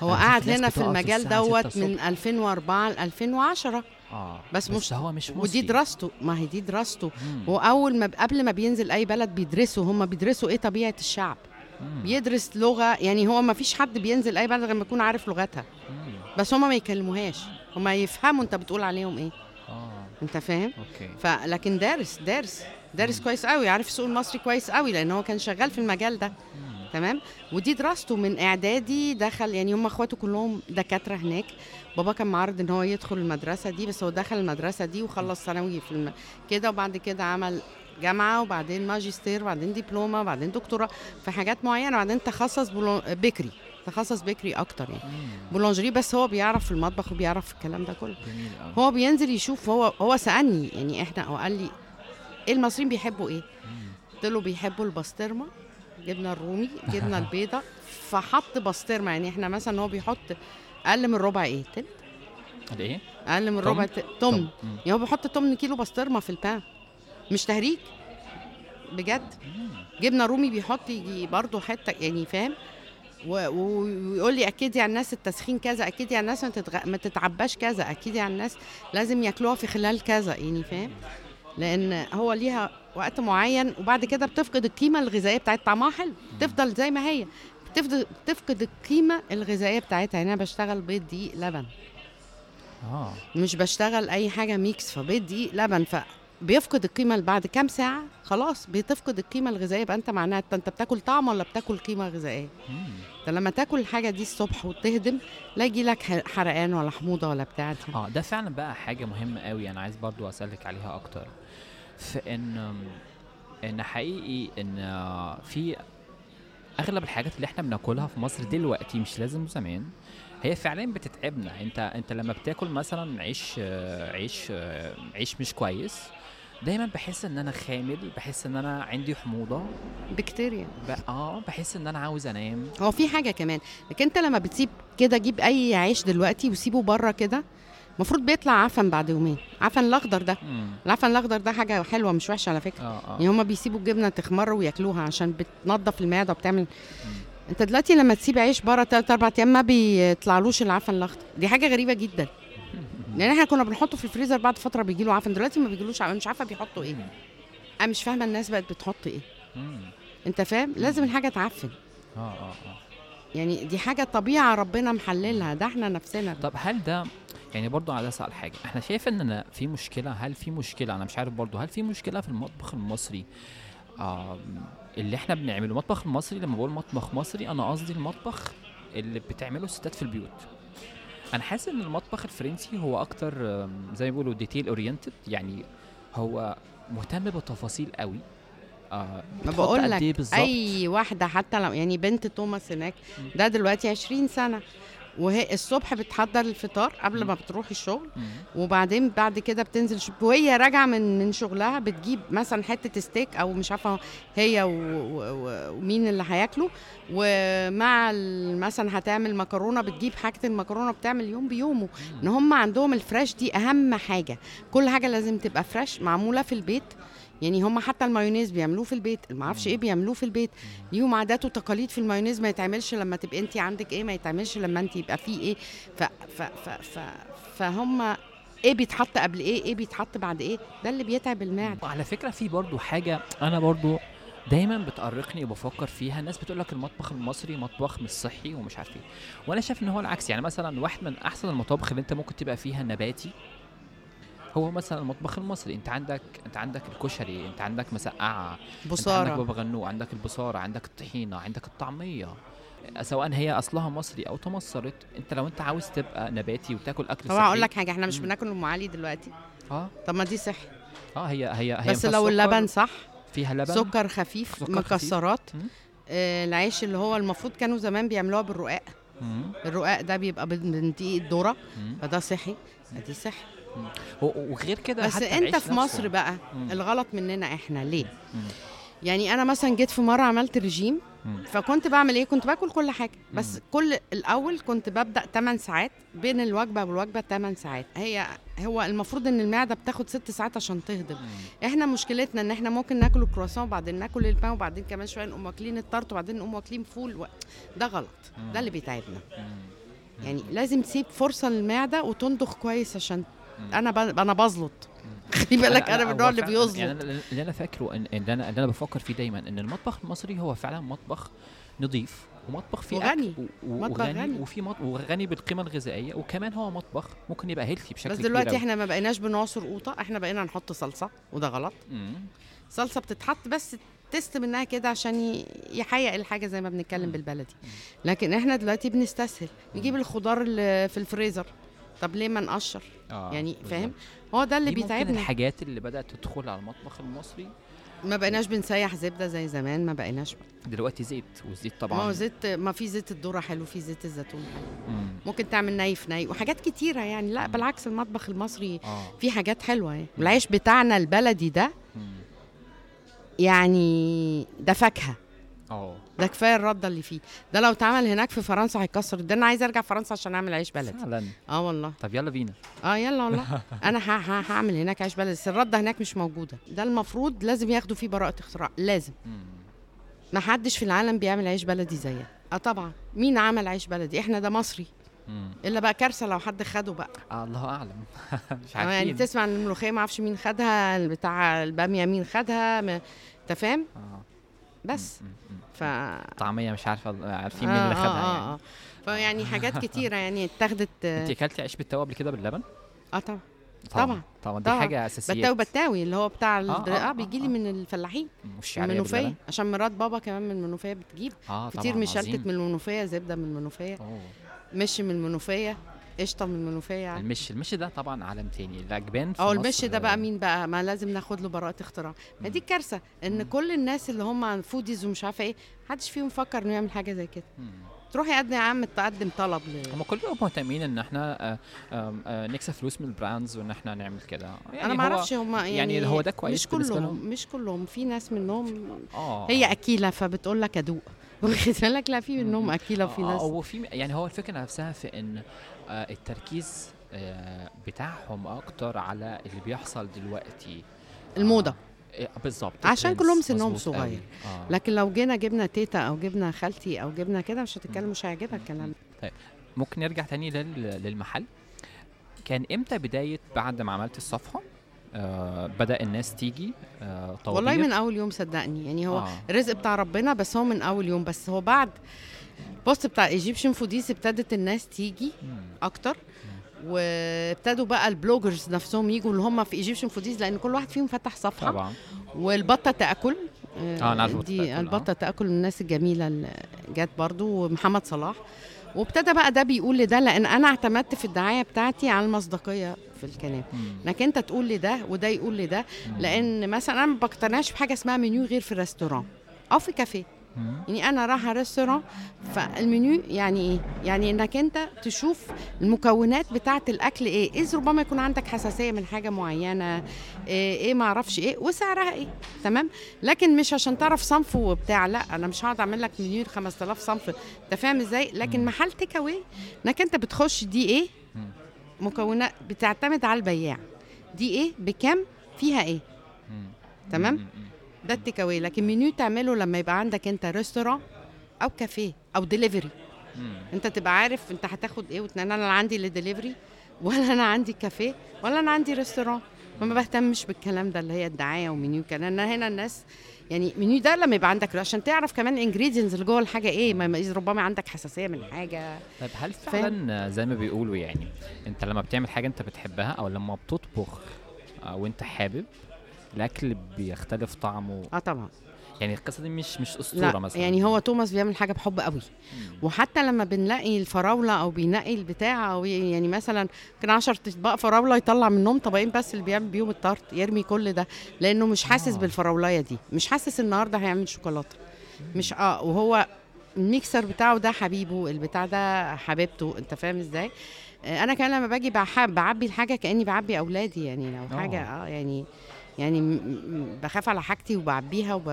هو ناس هنا في المجال دوت من الصبح. 2004 ل 2010 آه بس مش- هو مش ودي مصري. دراسته ما هي دي دراسته. وأول ما قبل ما بينزل أي بلد بيدرسوا هم بيدرسوا إيه طبيعة الشعب. مم. بيدرس لغة يعني هو ما فيش حد بينزل أي بلد غير ما يكون عارف لغتها. مم. بس هم ما يكلموهاش. هم يفهموا أنت بتقول عليهم إيه. آه. أنت فاهم؟ أوكي. فلكن دارس دارس. دارس كويس قوي. عارف السوق المصري كويس قوي لأن هو كان شغال في المجال ده. تمام؟ ودي دراسته من إعدادي دخل يعني هم أخواته كلهم دكاترة هناك. بابا كان معرض إن هو يدخل المدرسة دي بس هو دخل المدرسة دي وخلص ثانوي في الم... كده وبعد كده عمل جامعة وبعدين ماجستير وبعدين دبلومة وبعدين دكتوراه في حاجات معينة وبعدين تخصص بلو... بكري. تخصص بكري أكتر يعني. مم. بولونجري بس هو بيعرف في المطبخ وبيعرف في الكلام ده كله. هو بينزل يشوف هو هو سألني يعني إحنا هو قال لي إيه المصريين بيحبوا إيه؟ قلت له بيحبوا البسطرمة جبنة الرومي جبنة البيضة فحط بسطرمة. يعني إحنا مثلا هو بيحط أقل من ربع إيه؟ تلت؟ الايه أقل من تمن؟ ربع تمن. يعني هو بيحط 8 كيلو بسطرمة في البان. مش تهريج. بجد. جبنة رومي بيحط يجي برضه حتة يعني فاهم؟ ويقول لي أكيد على الناس التسخين كذا أكيد على الناس ما, تتغ... ما تتعباش كذا أكيد على الناس لازم ياكلوها في خلال كذا يعني فاهم؟ لأن هو ليها وقت معين وبعد كده بتفقد القيمة الغذائية بتاعت طعمها حلو. تفضل زي ما هي. بتفضل تفقد القيمة الغذائية بتاعتها. يعني أنا بشتغل بيض دقيق لبن. آه. مش بشتغل أي حاجة ميكس فبيض دقيق لبن. فبيفقد القيمة بعد كام ساعة؟ خلاص بتفقد القيمة الغذائية. يبقى أنت معناها أنت أنت بتاكل طعم ولا بتاكل قيمة غذائية. ده لما تاكل الحاجة دي الصبح وتهدم لا يجي لك حرقان ولا حموضة ولا بتاع. آه ده فعلا بقى حاجة مهمة قوي أنا عايز برضو أسألك عليها أكتر. في إن حقيقي إن آه، في أغلب الحاجات اللي إحنا بناكلها في مصر دلوقتي مش لازم زمان هي فعلا بتتعبنا. أنت أنت لما بتاكل مثلا عيش آه، عيش آه، عيش مش كويس دايما بحس إن أنا خامل بحس إن أنا عندي حموضة. بكتيريا. ب... آه بحس إن أنا عاوز أنام. هو في حاجة كمان لكن أنت لما بتسيب كده جيب أي عيش دلوقتي وسيبه بره كده المفروض بيطلع عفن بعد يومين. عفن الأخضر ده. مم. العفن الأخضر ده حاجة حلوة مش وحشة على فكرة. آه آه. يعني هما بيسيبوا الجبنة تخمر وياكلوها عشان بتنظف المعدة وبتعمل انت دلوقتي لما تسيب عيش بره تلات أربع أيام ما بيطلعلوش العفن الأخضر. دي حاجة غريبة جدا. لأن إحنا كنا بنحطه في الفريزر بعد فترة بيجي له عفن. دلوقتي ما بيجيلوش عفن. مش عارفة بيحطوا إيه. أنا مش فاهمة الناس بقت بتحط إيه. مم. أنت فاهم؟ لازم الحاجة تعفن. آه آه آه. يعني دي حاجة طبيعة ربنا محللها. ده إحنا نفسنا. طب هل ده يعني برضو عايز أسأل حاجة. إحنا شايف ان أنا في مشكلة؟ هل في مشكلة؟ أنا مش عارف برضو هل في مشكلة في المطبخ المصري؟ آه اللي إحنا بنعمله المطبخ المصري لما بقول مطبخ مصري أنا قصدي المطبخ اللي بتعمله الستات في البيوت. أنا حاسس إن المطبخ الفرنسي هو أكتر زي ما بيقولوا detail oriented يعني هو مهتم بالتفاصيل قوي. آه ما بتحط بقول لك بالظبط؟ أي واحدة حتى لو يعني بنت توماس هناك ده دلوقتي 20 سنة. وهي الصبح بتحضر الفطار قبل ما بتروح الشغل. وبعدين بعد كده بتنزل وهي راجعة من من شغلها بتجيب مثلا حتة ستيك أو مش عارفة هي ومين اللي هياكله. ومع مثلا هتعمل مكرونة بتجيب حاجة المكرونة بتعمل يوم بيومه. إن هم عندهم ال fresh دي أهم حاجة. كل حاجة لازم تبقى فريش معمولة في البيت. يعني هم حتى المايونيز بيعملوه في البيت ما أعرفش إيه بيعملوه في البيت. ليهم عادات وتقاليد في المايونيز ما يتعملش لما تبقى انت عندك إيه ما يتعملش لما انت يبقى فيه إيه. ف ف ف ف فهم إيه بيتحط قبل إيه إيه بيتحط بعد إيه ده اللي بيتعب المعدة. وعلى فكرة في برضو حاجة أنا برضو دايما بتأرقني وبفكر فيها. الناس بتقول لك المطبخ المصري مطبخ مش صحي ومش عارف إيه. وأنا شايف إن هو العكس يعني مثلا واحد من أحسن المطابخ اللي أنت ممكن تبقى فيها نباتي هو مثلا المطبخ المصري. انت عندك انت عندك الكشري انت عندك مسقعة انت عندك بابا غنوج عندك البصارة عندك الطحينه عندك الطعمية. سواء هي أصلها مصري أو تمصرت انت لو انت عاوز تبقى نباتي وتاكل أكل صحي أقول لك حاجة إحنا مش. بناكل أم علي دلوقتي. آه. طب ما دي صحي. آه هي هي هي بس لو اللبن صح فيها لبن؟ سكر خفيف سكر خفيف. مكسرات. مم. آه العيش اللي هو المفروض كانوا زمان بيعملوها بالرقاق. الرقاق ده بيبقى من دقيق الذرة. فده صحي. دي صحي. وغير كده بس حتى انت في. مصر بقى مم. الغلط مننا إحنا ليه مم. يعني أنا مثلا جيت في مرة عملت رجيم مم. فكنت بعمل إيه كنت باكل كل حاجة بس مم. كل الأول كنت ببدأ 8 ساعات بين الوجبة والوجبة 8 ساعات هي هو المفروض إن المعدة بتاخد 6 ساعات عشان تهضم مم. إحنا مشكلتنا إن إحنا ممكن ناكل الكرواسون وبعدين ناكل ال pain وبعدين كمان شوية نقوم واكلين ال tarte وبعدين نقوم واكلين فول و... ده غلط ده اللي بيتعبنا مم. يعني لازم تسيب فرصة للمعدة وتهضم كويس عشان مم. أنا ب... أنا بزلط خلي بالك أنا من النوع اللي بيزلط يعني اللي أنا فاكره ان اللي أنا اللي أنا بفكر فيه دايما إن المطبخ المصري هو فعلا مطبخ نظيف ومطبخ فيه وغني. أكل مطبخ وغني غني. وفي مط... وغني بالقيمة الغذائية وكمان هو مطبخ ممكن يبقى healthy بشكل بس كبير دلوقتي أوي. إحنا ما بقيناش بنعصر قوطة إحنا بقينا نحط صلصة وده غلط مم. صلصة بتتحط بس تست منها كده عشان ي- يحيق الحاجة زي ما بنتكلم. بالبلدي لكن إحنا دلوقتي بنستسهل نجيب الخضار اللي في الفريزر طب ليه ما نقشر؟ آه يعني. فاهم؟ هو ده اللي دي ممكن بيتعبنا. الحاجات اللي بدأت تدخل على المطبخ المصري. ما بقيناش بنسيح زبدة زي زمان ما بقيناش دلوقتي زيت والزيت ما طبعا هو زيت ما في زيت الذرة حلو في زيت الزيتون حلو. مم. ممكن تعمل ني في ني وحاجات كتيرة يعني. لا بالعكس المطبخ المصري آه. فيه حاجات حلوة يعني. والعيش بتاعنا البلدي ده مم. يعني ده فاكهة. آه. ده كفاية الرده اللي فيه. ده لو اتعمل هناك في فرنسا هيكسر الدنيا. أنا عايزه أرجع فرنسا عشان أعمل عيش بلدي فعلا. آه والله. طب يلا بينا. آه يلا والله. أنا هعمل هناك عيش بلدي بس الرده هناك مش موجودة. ده المفروض لازم ياخدوا فيه براءة اختراع. لازم. ما حدش في العالم بيعمل عيش بلدي زينا آه طبعا. مين عمل عيش بلدي؟ إحنا ده مصري. إلا بقى كارثة لو حد خده بقى. آه الله أعلم. مش آه يعني عارفين. تسمع عن الملوخية ما أعرفش مين خدها بتاع البامية مين خدها أنت فاهم؟ آه. بس. ف طعمية مش عارفة عارفين مين اللي خدها يعني آه فيعني حاجات كتيرة يعني اتاخدت انت اكلتي عيش بالتوا قبل كده باللبن؟ آه طبعا طبعا. طبعا دي. حاجة اساسيه بتاوي بتاوي اللي هو بتاع آه،. آه، آه آه، بيجي لي آه. من الفلاحين المنوفية باللبن عشان مرات بابا كمان من المنوفية بتجيب آه كتير مشلتت. من المنوفية زبدة من المنوفية أوه. مش من المنوفية قشطة من المنوفية يعني. المش المش ده طبعا عالم تاني. العجبان آه المش ده بقى آه، مين بقى؟ ما لازم ناخد له براءة اختراع. ما دي. الكارثه إن مم. كل الناس اللي هم foodies ومش عارفة إيه محدش فيهم فكر إنه يعمل حاجة زي كده. تروح يقدم يا عم تقدم طلب ل... هم كلهم مهتمين إن إحنا آه، آه، نكسب فلوس من ال brands وإن إحنا نعمل كده. يعني أنا ما أعرفش هم يعني, يعني هو ده كويس مش كلهم لهم؟ مش كلهم. في ناس منهم آه. هي أكيلة فبتقول لك أدوق. واخد بالك؟ لا في منهم أكيلة وفي آه، ناس هو في يعني هو الفكرة نفسها في إن آه، التركيز آه، بتاعهم أكتر على اللي بيحصل دلوقتي. الموضة. آه، بالظبط. عشان كلهم سنهم صغير. آه. لكن لو جينا جبنا تيتا أو جبنا خالتي أو جبنا كده مش هتتكلم مش هيعجبها الكلام. ده. ممكن نرجع تاني لل- للمحل. كان إمتى بداية بعد ما عملت الصفحة؟ آه بدأ الناس تيجي آه طوابير؟ والله من أول يوم صدقني. يعني هو آه. الرزق بتاع ربنا بس هو من أول يوم. بس هو بعد البوست بتاع Egyptian Foodies ابتدت الناس تيجي. أكتر وابتدوا بقى ال bloggers نفسهم يجوا اللي هم في Egyptian Foodies لأن كل واحد فيهم فتح صفحة طبعا والبطة تأكل آه، أنا عارف البطة دي آه. البطه تأكل الناس الجميلة اللي جت برضو ومحمد صلاح وابتدى بقى ده بيقول لده لأن أنا اعتمدت في الدعاية بتاعتي على المصداقية في الكلام. إنك أنت تقول لي ده وده يقول لي ده لأن مثلا أنا ما بقتنعش بحاجة اسمها منيو غير في ال restaurant أو في كافيه. يعني أنا رايحة restaurant فال menu يعني إيه؟ يعني إنك أنت تشوف المكونات بتاعة الأكل إيه؟ اذا ربما يكون عندك حساسية من حاجة معينة؟ إيه, إيه ما أعرفش إيه؟ وسعرها إيه؟ تمام؟ لكن مش عشان تعرف صنف وبتاع لأ أنا مش هقعد أعمل لك منيو 5000 صنف. أنت فاهم إزاي؟ لكن محل take away إنك أنت بتخش دي إيه. مكونات بتعتمد على البياع. دي إيه؟ بكام؟ فيها إيه. تمام؟ ده ال take away لكن منيو تعمله لما يبقى عندك انت restaurant أو كافيه أو ديليفري. انت تبقى عارف انت هتاخد إيه وتنين أنا عندي للدليفري ولا أنا عندي كافيه ولا أنا عندي restaurant فما بهتمش بالكلام ده اللي هي الدعاية ومنيو كان أنا هنا الناس يعني منيو ده لما يبقى عندك عشان تعرف كمان ال ingredients اللي جوه الحاجة إيه. ما ربما عندك حساسية من حاجة. طيب هل؟ فعلا زي ما بيقولوا يعني انت لما بتعمل حاجة انت بتحبها أو لما بتطبخ آه، وانت حابب الأكل بيختلف طعمه. آه طبعا. يعني القصة دي مش مش أسطورة لا مثلا. يعني هو توماس بيعمل حاجة بحب قوي. مم. وحتى لما بنلاقي الفراولة أو بينقي البتاع أو يعني مثلا كان 10 أطباق فراولة يطلع منهم طبقين بس اللي بيعمل بيهم التارت يرمي كل ده لأنه مش حاسس آه. بالفراولايه دي. مش حاسس النهارده هيعمل شوكولاتة. مش آه وهو الميكسر بتاعه ده حبيبه البتاع ده حبيبته. أنت فاهم إزاي؟ آه، أنا كمان لما باجي بعبي الحاجة كأني بعبي أولادي يعني لو حاجة آه يعني يعني بخاف على حاجتي وبعبيها وب...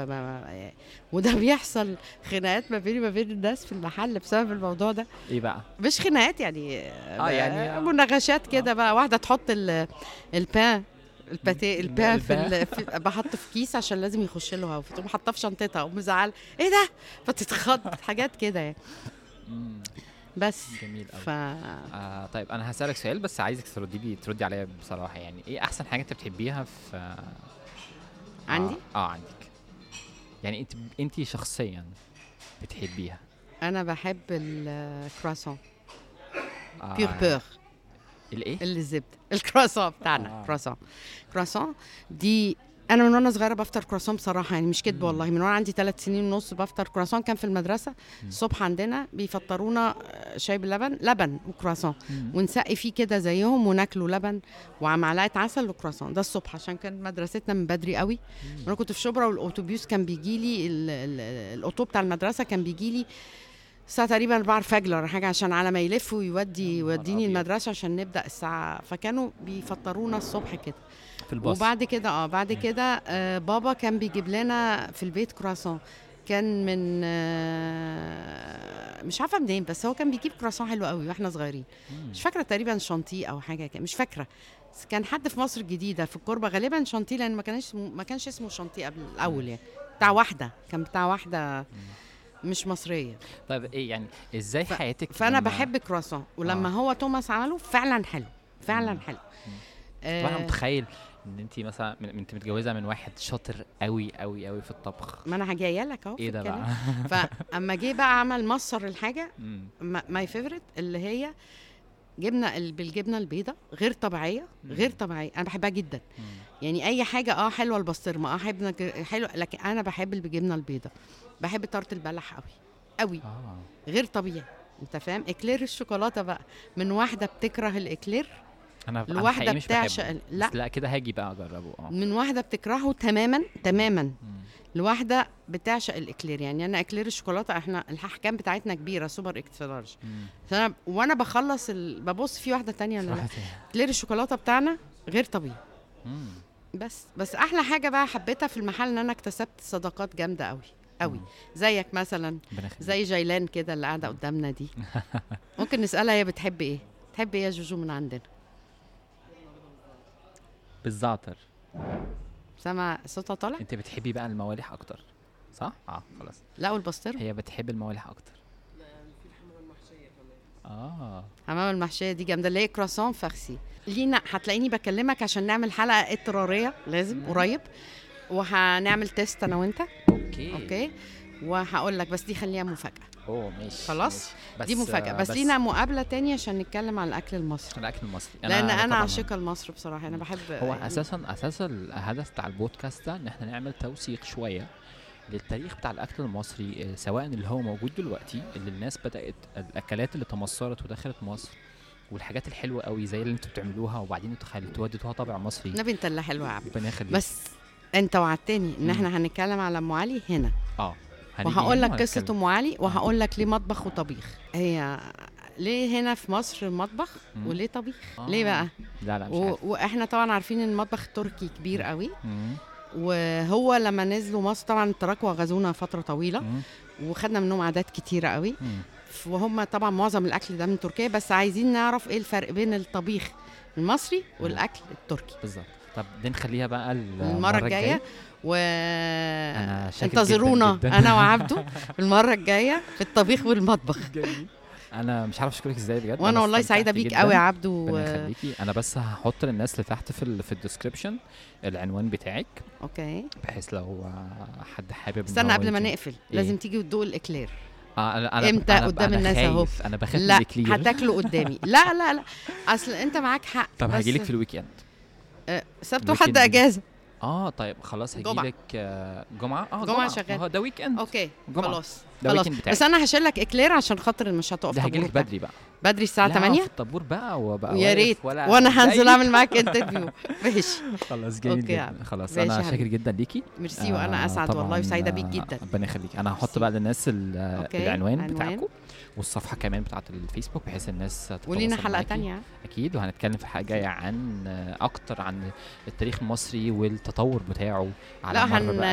وده بيحصل خناقات ما بيني وما بين الناس في المحل بسبب الموضوع ده. إيه بقى؟ مش خناقات يعني آه، يعني- مناقشات كده بقى واحدة تحط ال- البان الباتيه البان في. ال- في بحطه في كيس عشان لازم يخش له هوا فتقوم حاطاه في شنطتها ومزعل إيه ده؟ فتتخض حاجات كده يعني. بس. جميل قوي ف آه طيب أنا هسألك سؤال بس عايزك تردي لي تردي عليا بصراحة يعني إيه أحسن حاجة أنت بتحبيها في آه عندي؟ آه, آه عندك. يعني أنت أنت شخصيا بتحبيها؟ أنا بحب الكرواسون آه. بيغ بيغ الإيه؟ الزبدة. الكرواسون بتاعنا آه. كرواسون. كرواسون دي أنا من وأنا صغيرة بفطر كرواسون بصراحة يعني مش كدب والله. من وأنا عندي ثلاث سنين ونص بفطر كرواسون. كان في المدرسة الصبح عندنا بيفطرونا آه، شاي باللبن لبن وكرواسون. ونسقي فيه كده زيهم وناكله لبن ومعلقة عسل وكرواسون. ده الصبح عشان كان مدرستنا من بدري قوي. أنا كنت في شبرا والاوتوبيس كان بيجي لي الأوتو بتاع المدرسة كان بيجي لي الساعة تقريبا 4 الفجر ولا حاجة عشان على ما يلف ويودي يوديني. المدرسة عشان نبدأ الساعة. فكانوا بيفطرونا الصبح كده. في الباص. وبعد كده آه بعد كده آه بابا كان بيجيب لنا في البيت كرواسون. كان من آه مش عارفة منين بس هو كان بيجيب كرواسون حلو قوي وإحنا صغيرين. مم. مش فاكرة تقريبا شانتيه أو حاجة كده مش فاكرة. كان حد في مصر الجديده في الكوربة غالبا شانتيه لأن ما كانش ما كانش اسمه شانتيه قبل الأول يعني. بتاع واحدة كان بتاع واحدة مش مصرية. طيب إيه يعني إزاي ف- حياتك فأنا بحب كرواسون ولما آه. هو توماس عمله فعلا حلو فعلا. حلو. آه، وأنا متخيل إن انت مثلا من- انت متجوزة من واحد شاطر قوي قوي قوي في الطبخ. ما أنا جاية لك أهو إيه ده. بقى؟ فأما جه بقى عمل مصر الحاجة. my favorite اللي هي جبنة ال- بالجبنة البيضاء غير طبيعية. غير طبيعية. أنا بحبها جدا. مم. يعني أي حاجة آه حلوة البسطرمة آه حلوة حلوة لكن أنا بحب اللي بالجبنه البيضاء بحب تارت البلح قوي قوي آه. غير طبيعي أنت فاهم؟ éclair الشوكولاتة بقى. من واحدة بتكره الإكلير أنا أنا لواحده حقيقي مش بتعشق بحبه. لا. لا كده هاجي بقى أجربه آه من واحدة بتكرهه تماما تماما مم. لواحده بتعشق ال éclair يعني أنا éclair الشوكولاتة إحنا الأحجام بتاعتنا كبيرة super extra large مم. فأنا وأنا بخلص ال... ببص في واحدة تانية ولا لأ. éclair الشوكولاتة بتاعنا غير طبيعي مم. بس بس أحلى حاجة بقى حبيتها في المحل إن أنا اكتسبت صداقات جامدة قوي قوي. زيك مثلا. زي جيلان كده اللي قاعدة قدامنا دي ممكن نسألها هي بتحب إيه تحب إيه يا جوجو من عندنا بالزعتر. سامع صوتها طالع؟ انت بتحبي بقى الموالح أكتر صح؟ آه خلاص. لا والبسطرمه هي بتحب الموالح أكتر. آه حمام المحشية دي جامدة اللي هي كرواسون فارسي لينا هتلاقيني بكلمك عشان نعمل حلقة اضطراريه لازم قريب. وهنعمل test أنا وأنت. okay. okay? وهقول لك بس دي خليها مفاجأة. أوه ماشي خلاص؟ ماشي. دي مفاجأة. بس, لينا مقابلة تانية عشان نتكلم عن الأكل المصري. الأكل المصري. لأن أنا عاشقة لمصر بصراحة. أنا بحب هو يعني أساسا أساسا الهدف بتاع البودكاست ده إن إحنا نعمل توثيق شوية للتاريخ بتاع الأكل المصري آه، سواء اللي هو موجود دلوقتي اللي الناس بدأت الأكلات اللي تمصرت ودخلت مصر والحاجات الحلوة قوي زي اللي أنتوا بتعملوها وبعدين أنتوا خليتوها اديتوها طابع مصري. نبي انت اللي حلوة يا يخليك بس أنت وعدتني إن. إحنا هنتكلم على أم علي هنا. آه. وهقول لك قصة. أم علي وهقول لك ليه مطبخ وطبيخ هي ليه هنا في مصر مطبخ مم. وليه طبيخ آه. ليه بقى لا لا مش و... عارف وإحنا طبعا عارفين إن المطبخ التركي كبير قوي مم. وهو لما نزلوا مصر طبعا التراكوة غزونا فترة طويلة مم. وخدنا منهم عادات كتيرة قوي مم. وهم طبعا معظم الأكل ده من تركيا بس عايزين نعرف إيه الفرق بين الطبيخ المصري والأكل التركي بالظبط طب دي نخليها بقى ال- المرة الجاية. و أنا جداً انتظرونا جداً. أنا وعبده المرة الجاية في الطبيخ والمطبخ. أنا مش عارف أشكرك إزاي بجد. وأنا والله سعيدة بيك. قوي يا عبده. يخليكي أنا بس هحط للناس اللي تحت في ال في ال description العنوان بتاعك okay. بحيث لو آه، حد حابب استنى قبل ما نقفل لازم تيجي وتدوق الإكلير. آه أنا أنا إمتى؟ أنا قدام أنا الناس؟ خايف، أنا بخاف لا هتاكله قدامي. لا لا لا. أصل أنت معاك حق طب هجيلك في الويك اند آه، سبت الويك وحد. أجازة آه طيب خلاص. هجيلك آه، جمعة آه جمعة جمعة شغال. هو ده ويك اند أوكي جمعة. خلاص ده خلاص بتاعي بس أنا هشيل لك اكلير عشان خاطر مش هتقف ده هجيلك. بدري بقى بدري الساعة لا، 8 في الطابور بقى وبقى واقف ريت وأنا هنزل أعمل معاك انترفيو ماشي خلاص جميل أوكي يا جدا. خلاص يا أنا شاكر. جدا ليكي ميرسي وأنا آه، أسعد والله وسعيدة بيك آه، جدا ربنا يخليك أنا هحط. بقى للناس العنوان عنوان. بتاعكم والصفحة كمان بتاعت الفيسبوك بحيث الناس تتواصل ولينا حلقة. تانية أكيد وهنتكلم في حاجة جاية عن أكتر عن التاريخ المصري والتطور بتاعه على لا هن...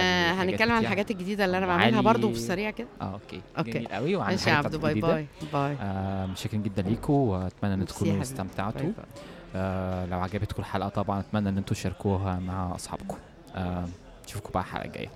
هنتكلم عن. الحاجات الجديدة اللي أنا بعملها. برضو في السريع كده آه okay okay. جميل قوي وعن ماشي يا عبدو bye. bye bye آه متشكرين جدا ليكم وأتمنى إن تكونوا. استمتعتوا. آه لو عجبتكم الحلقة طبعا أتمنى إن أنتم تشاركوها مع أصحابكم آه نشوفكم بقى الحلقة الجاية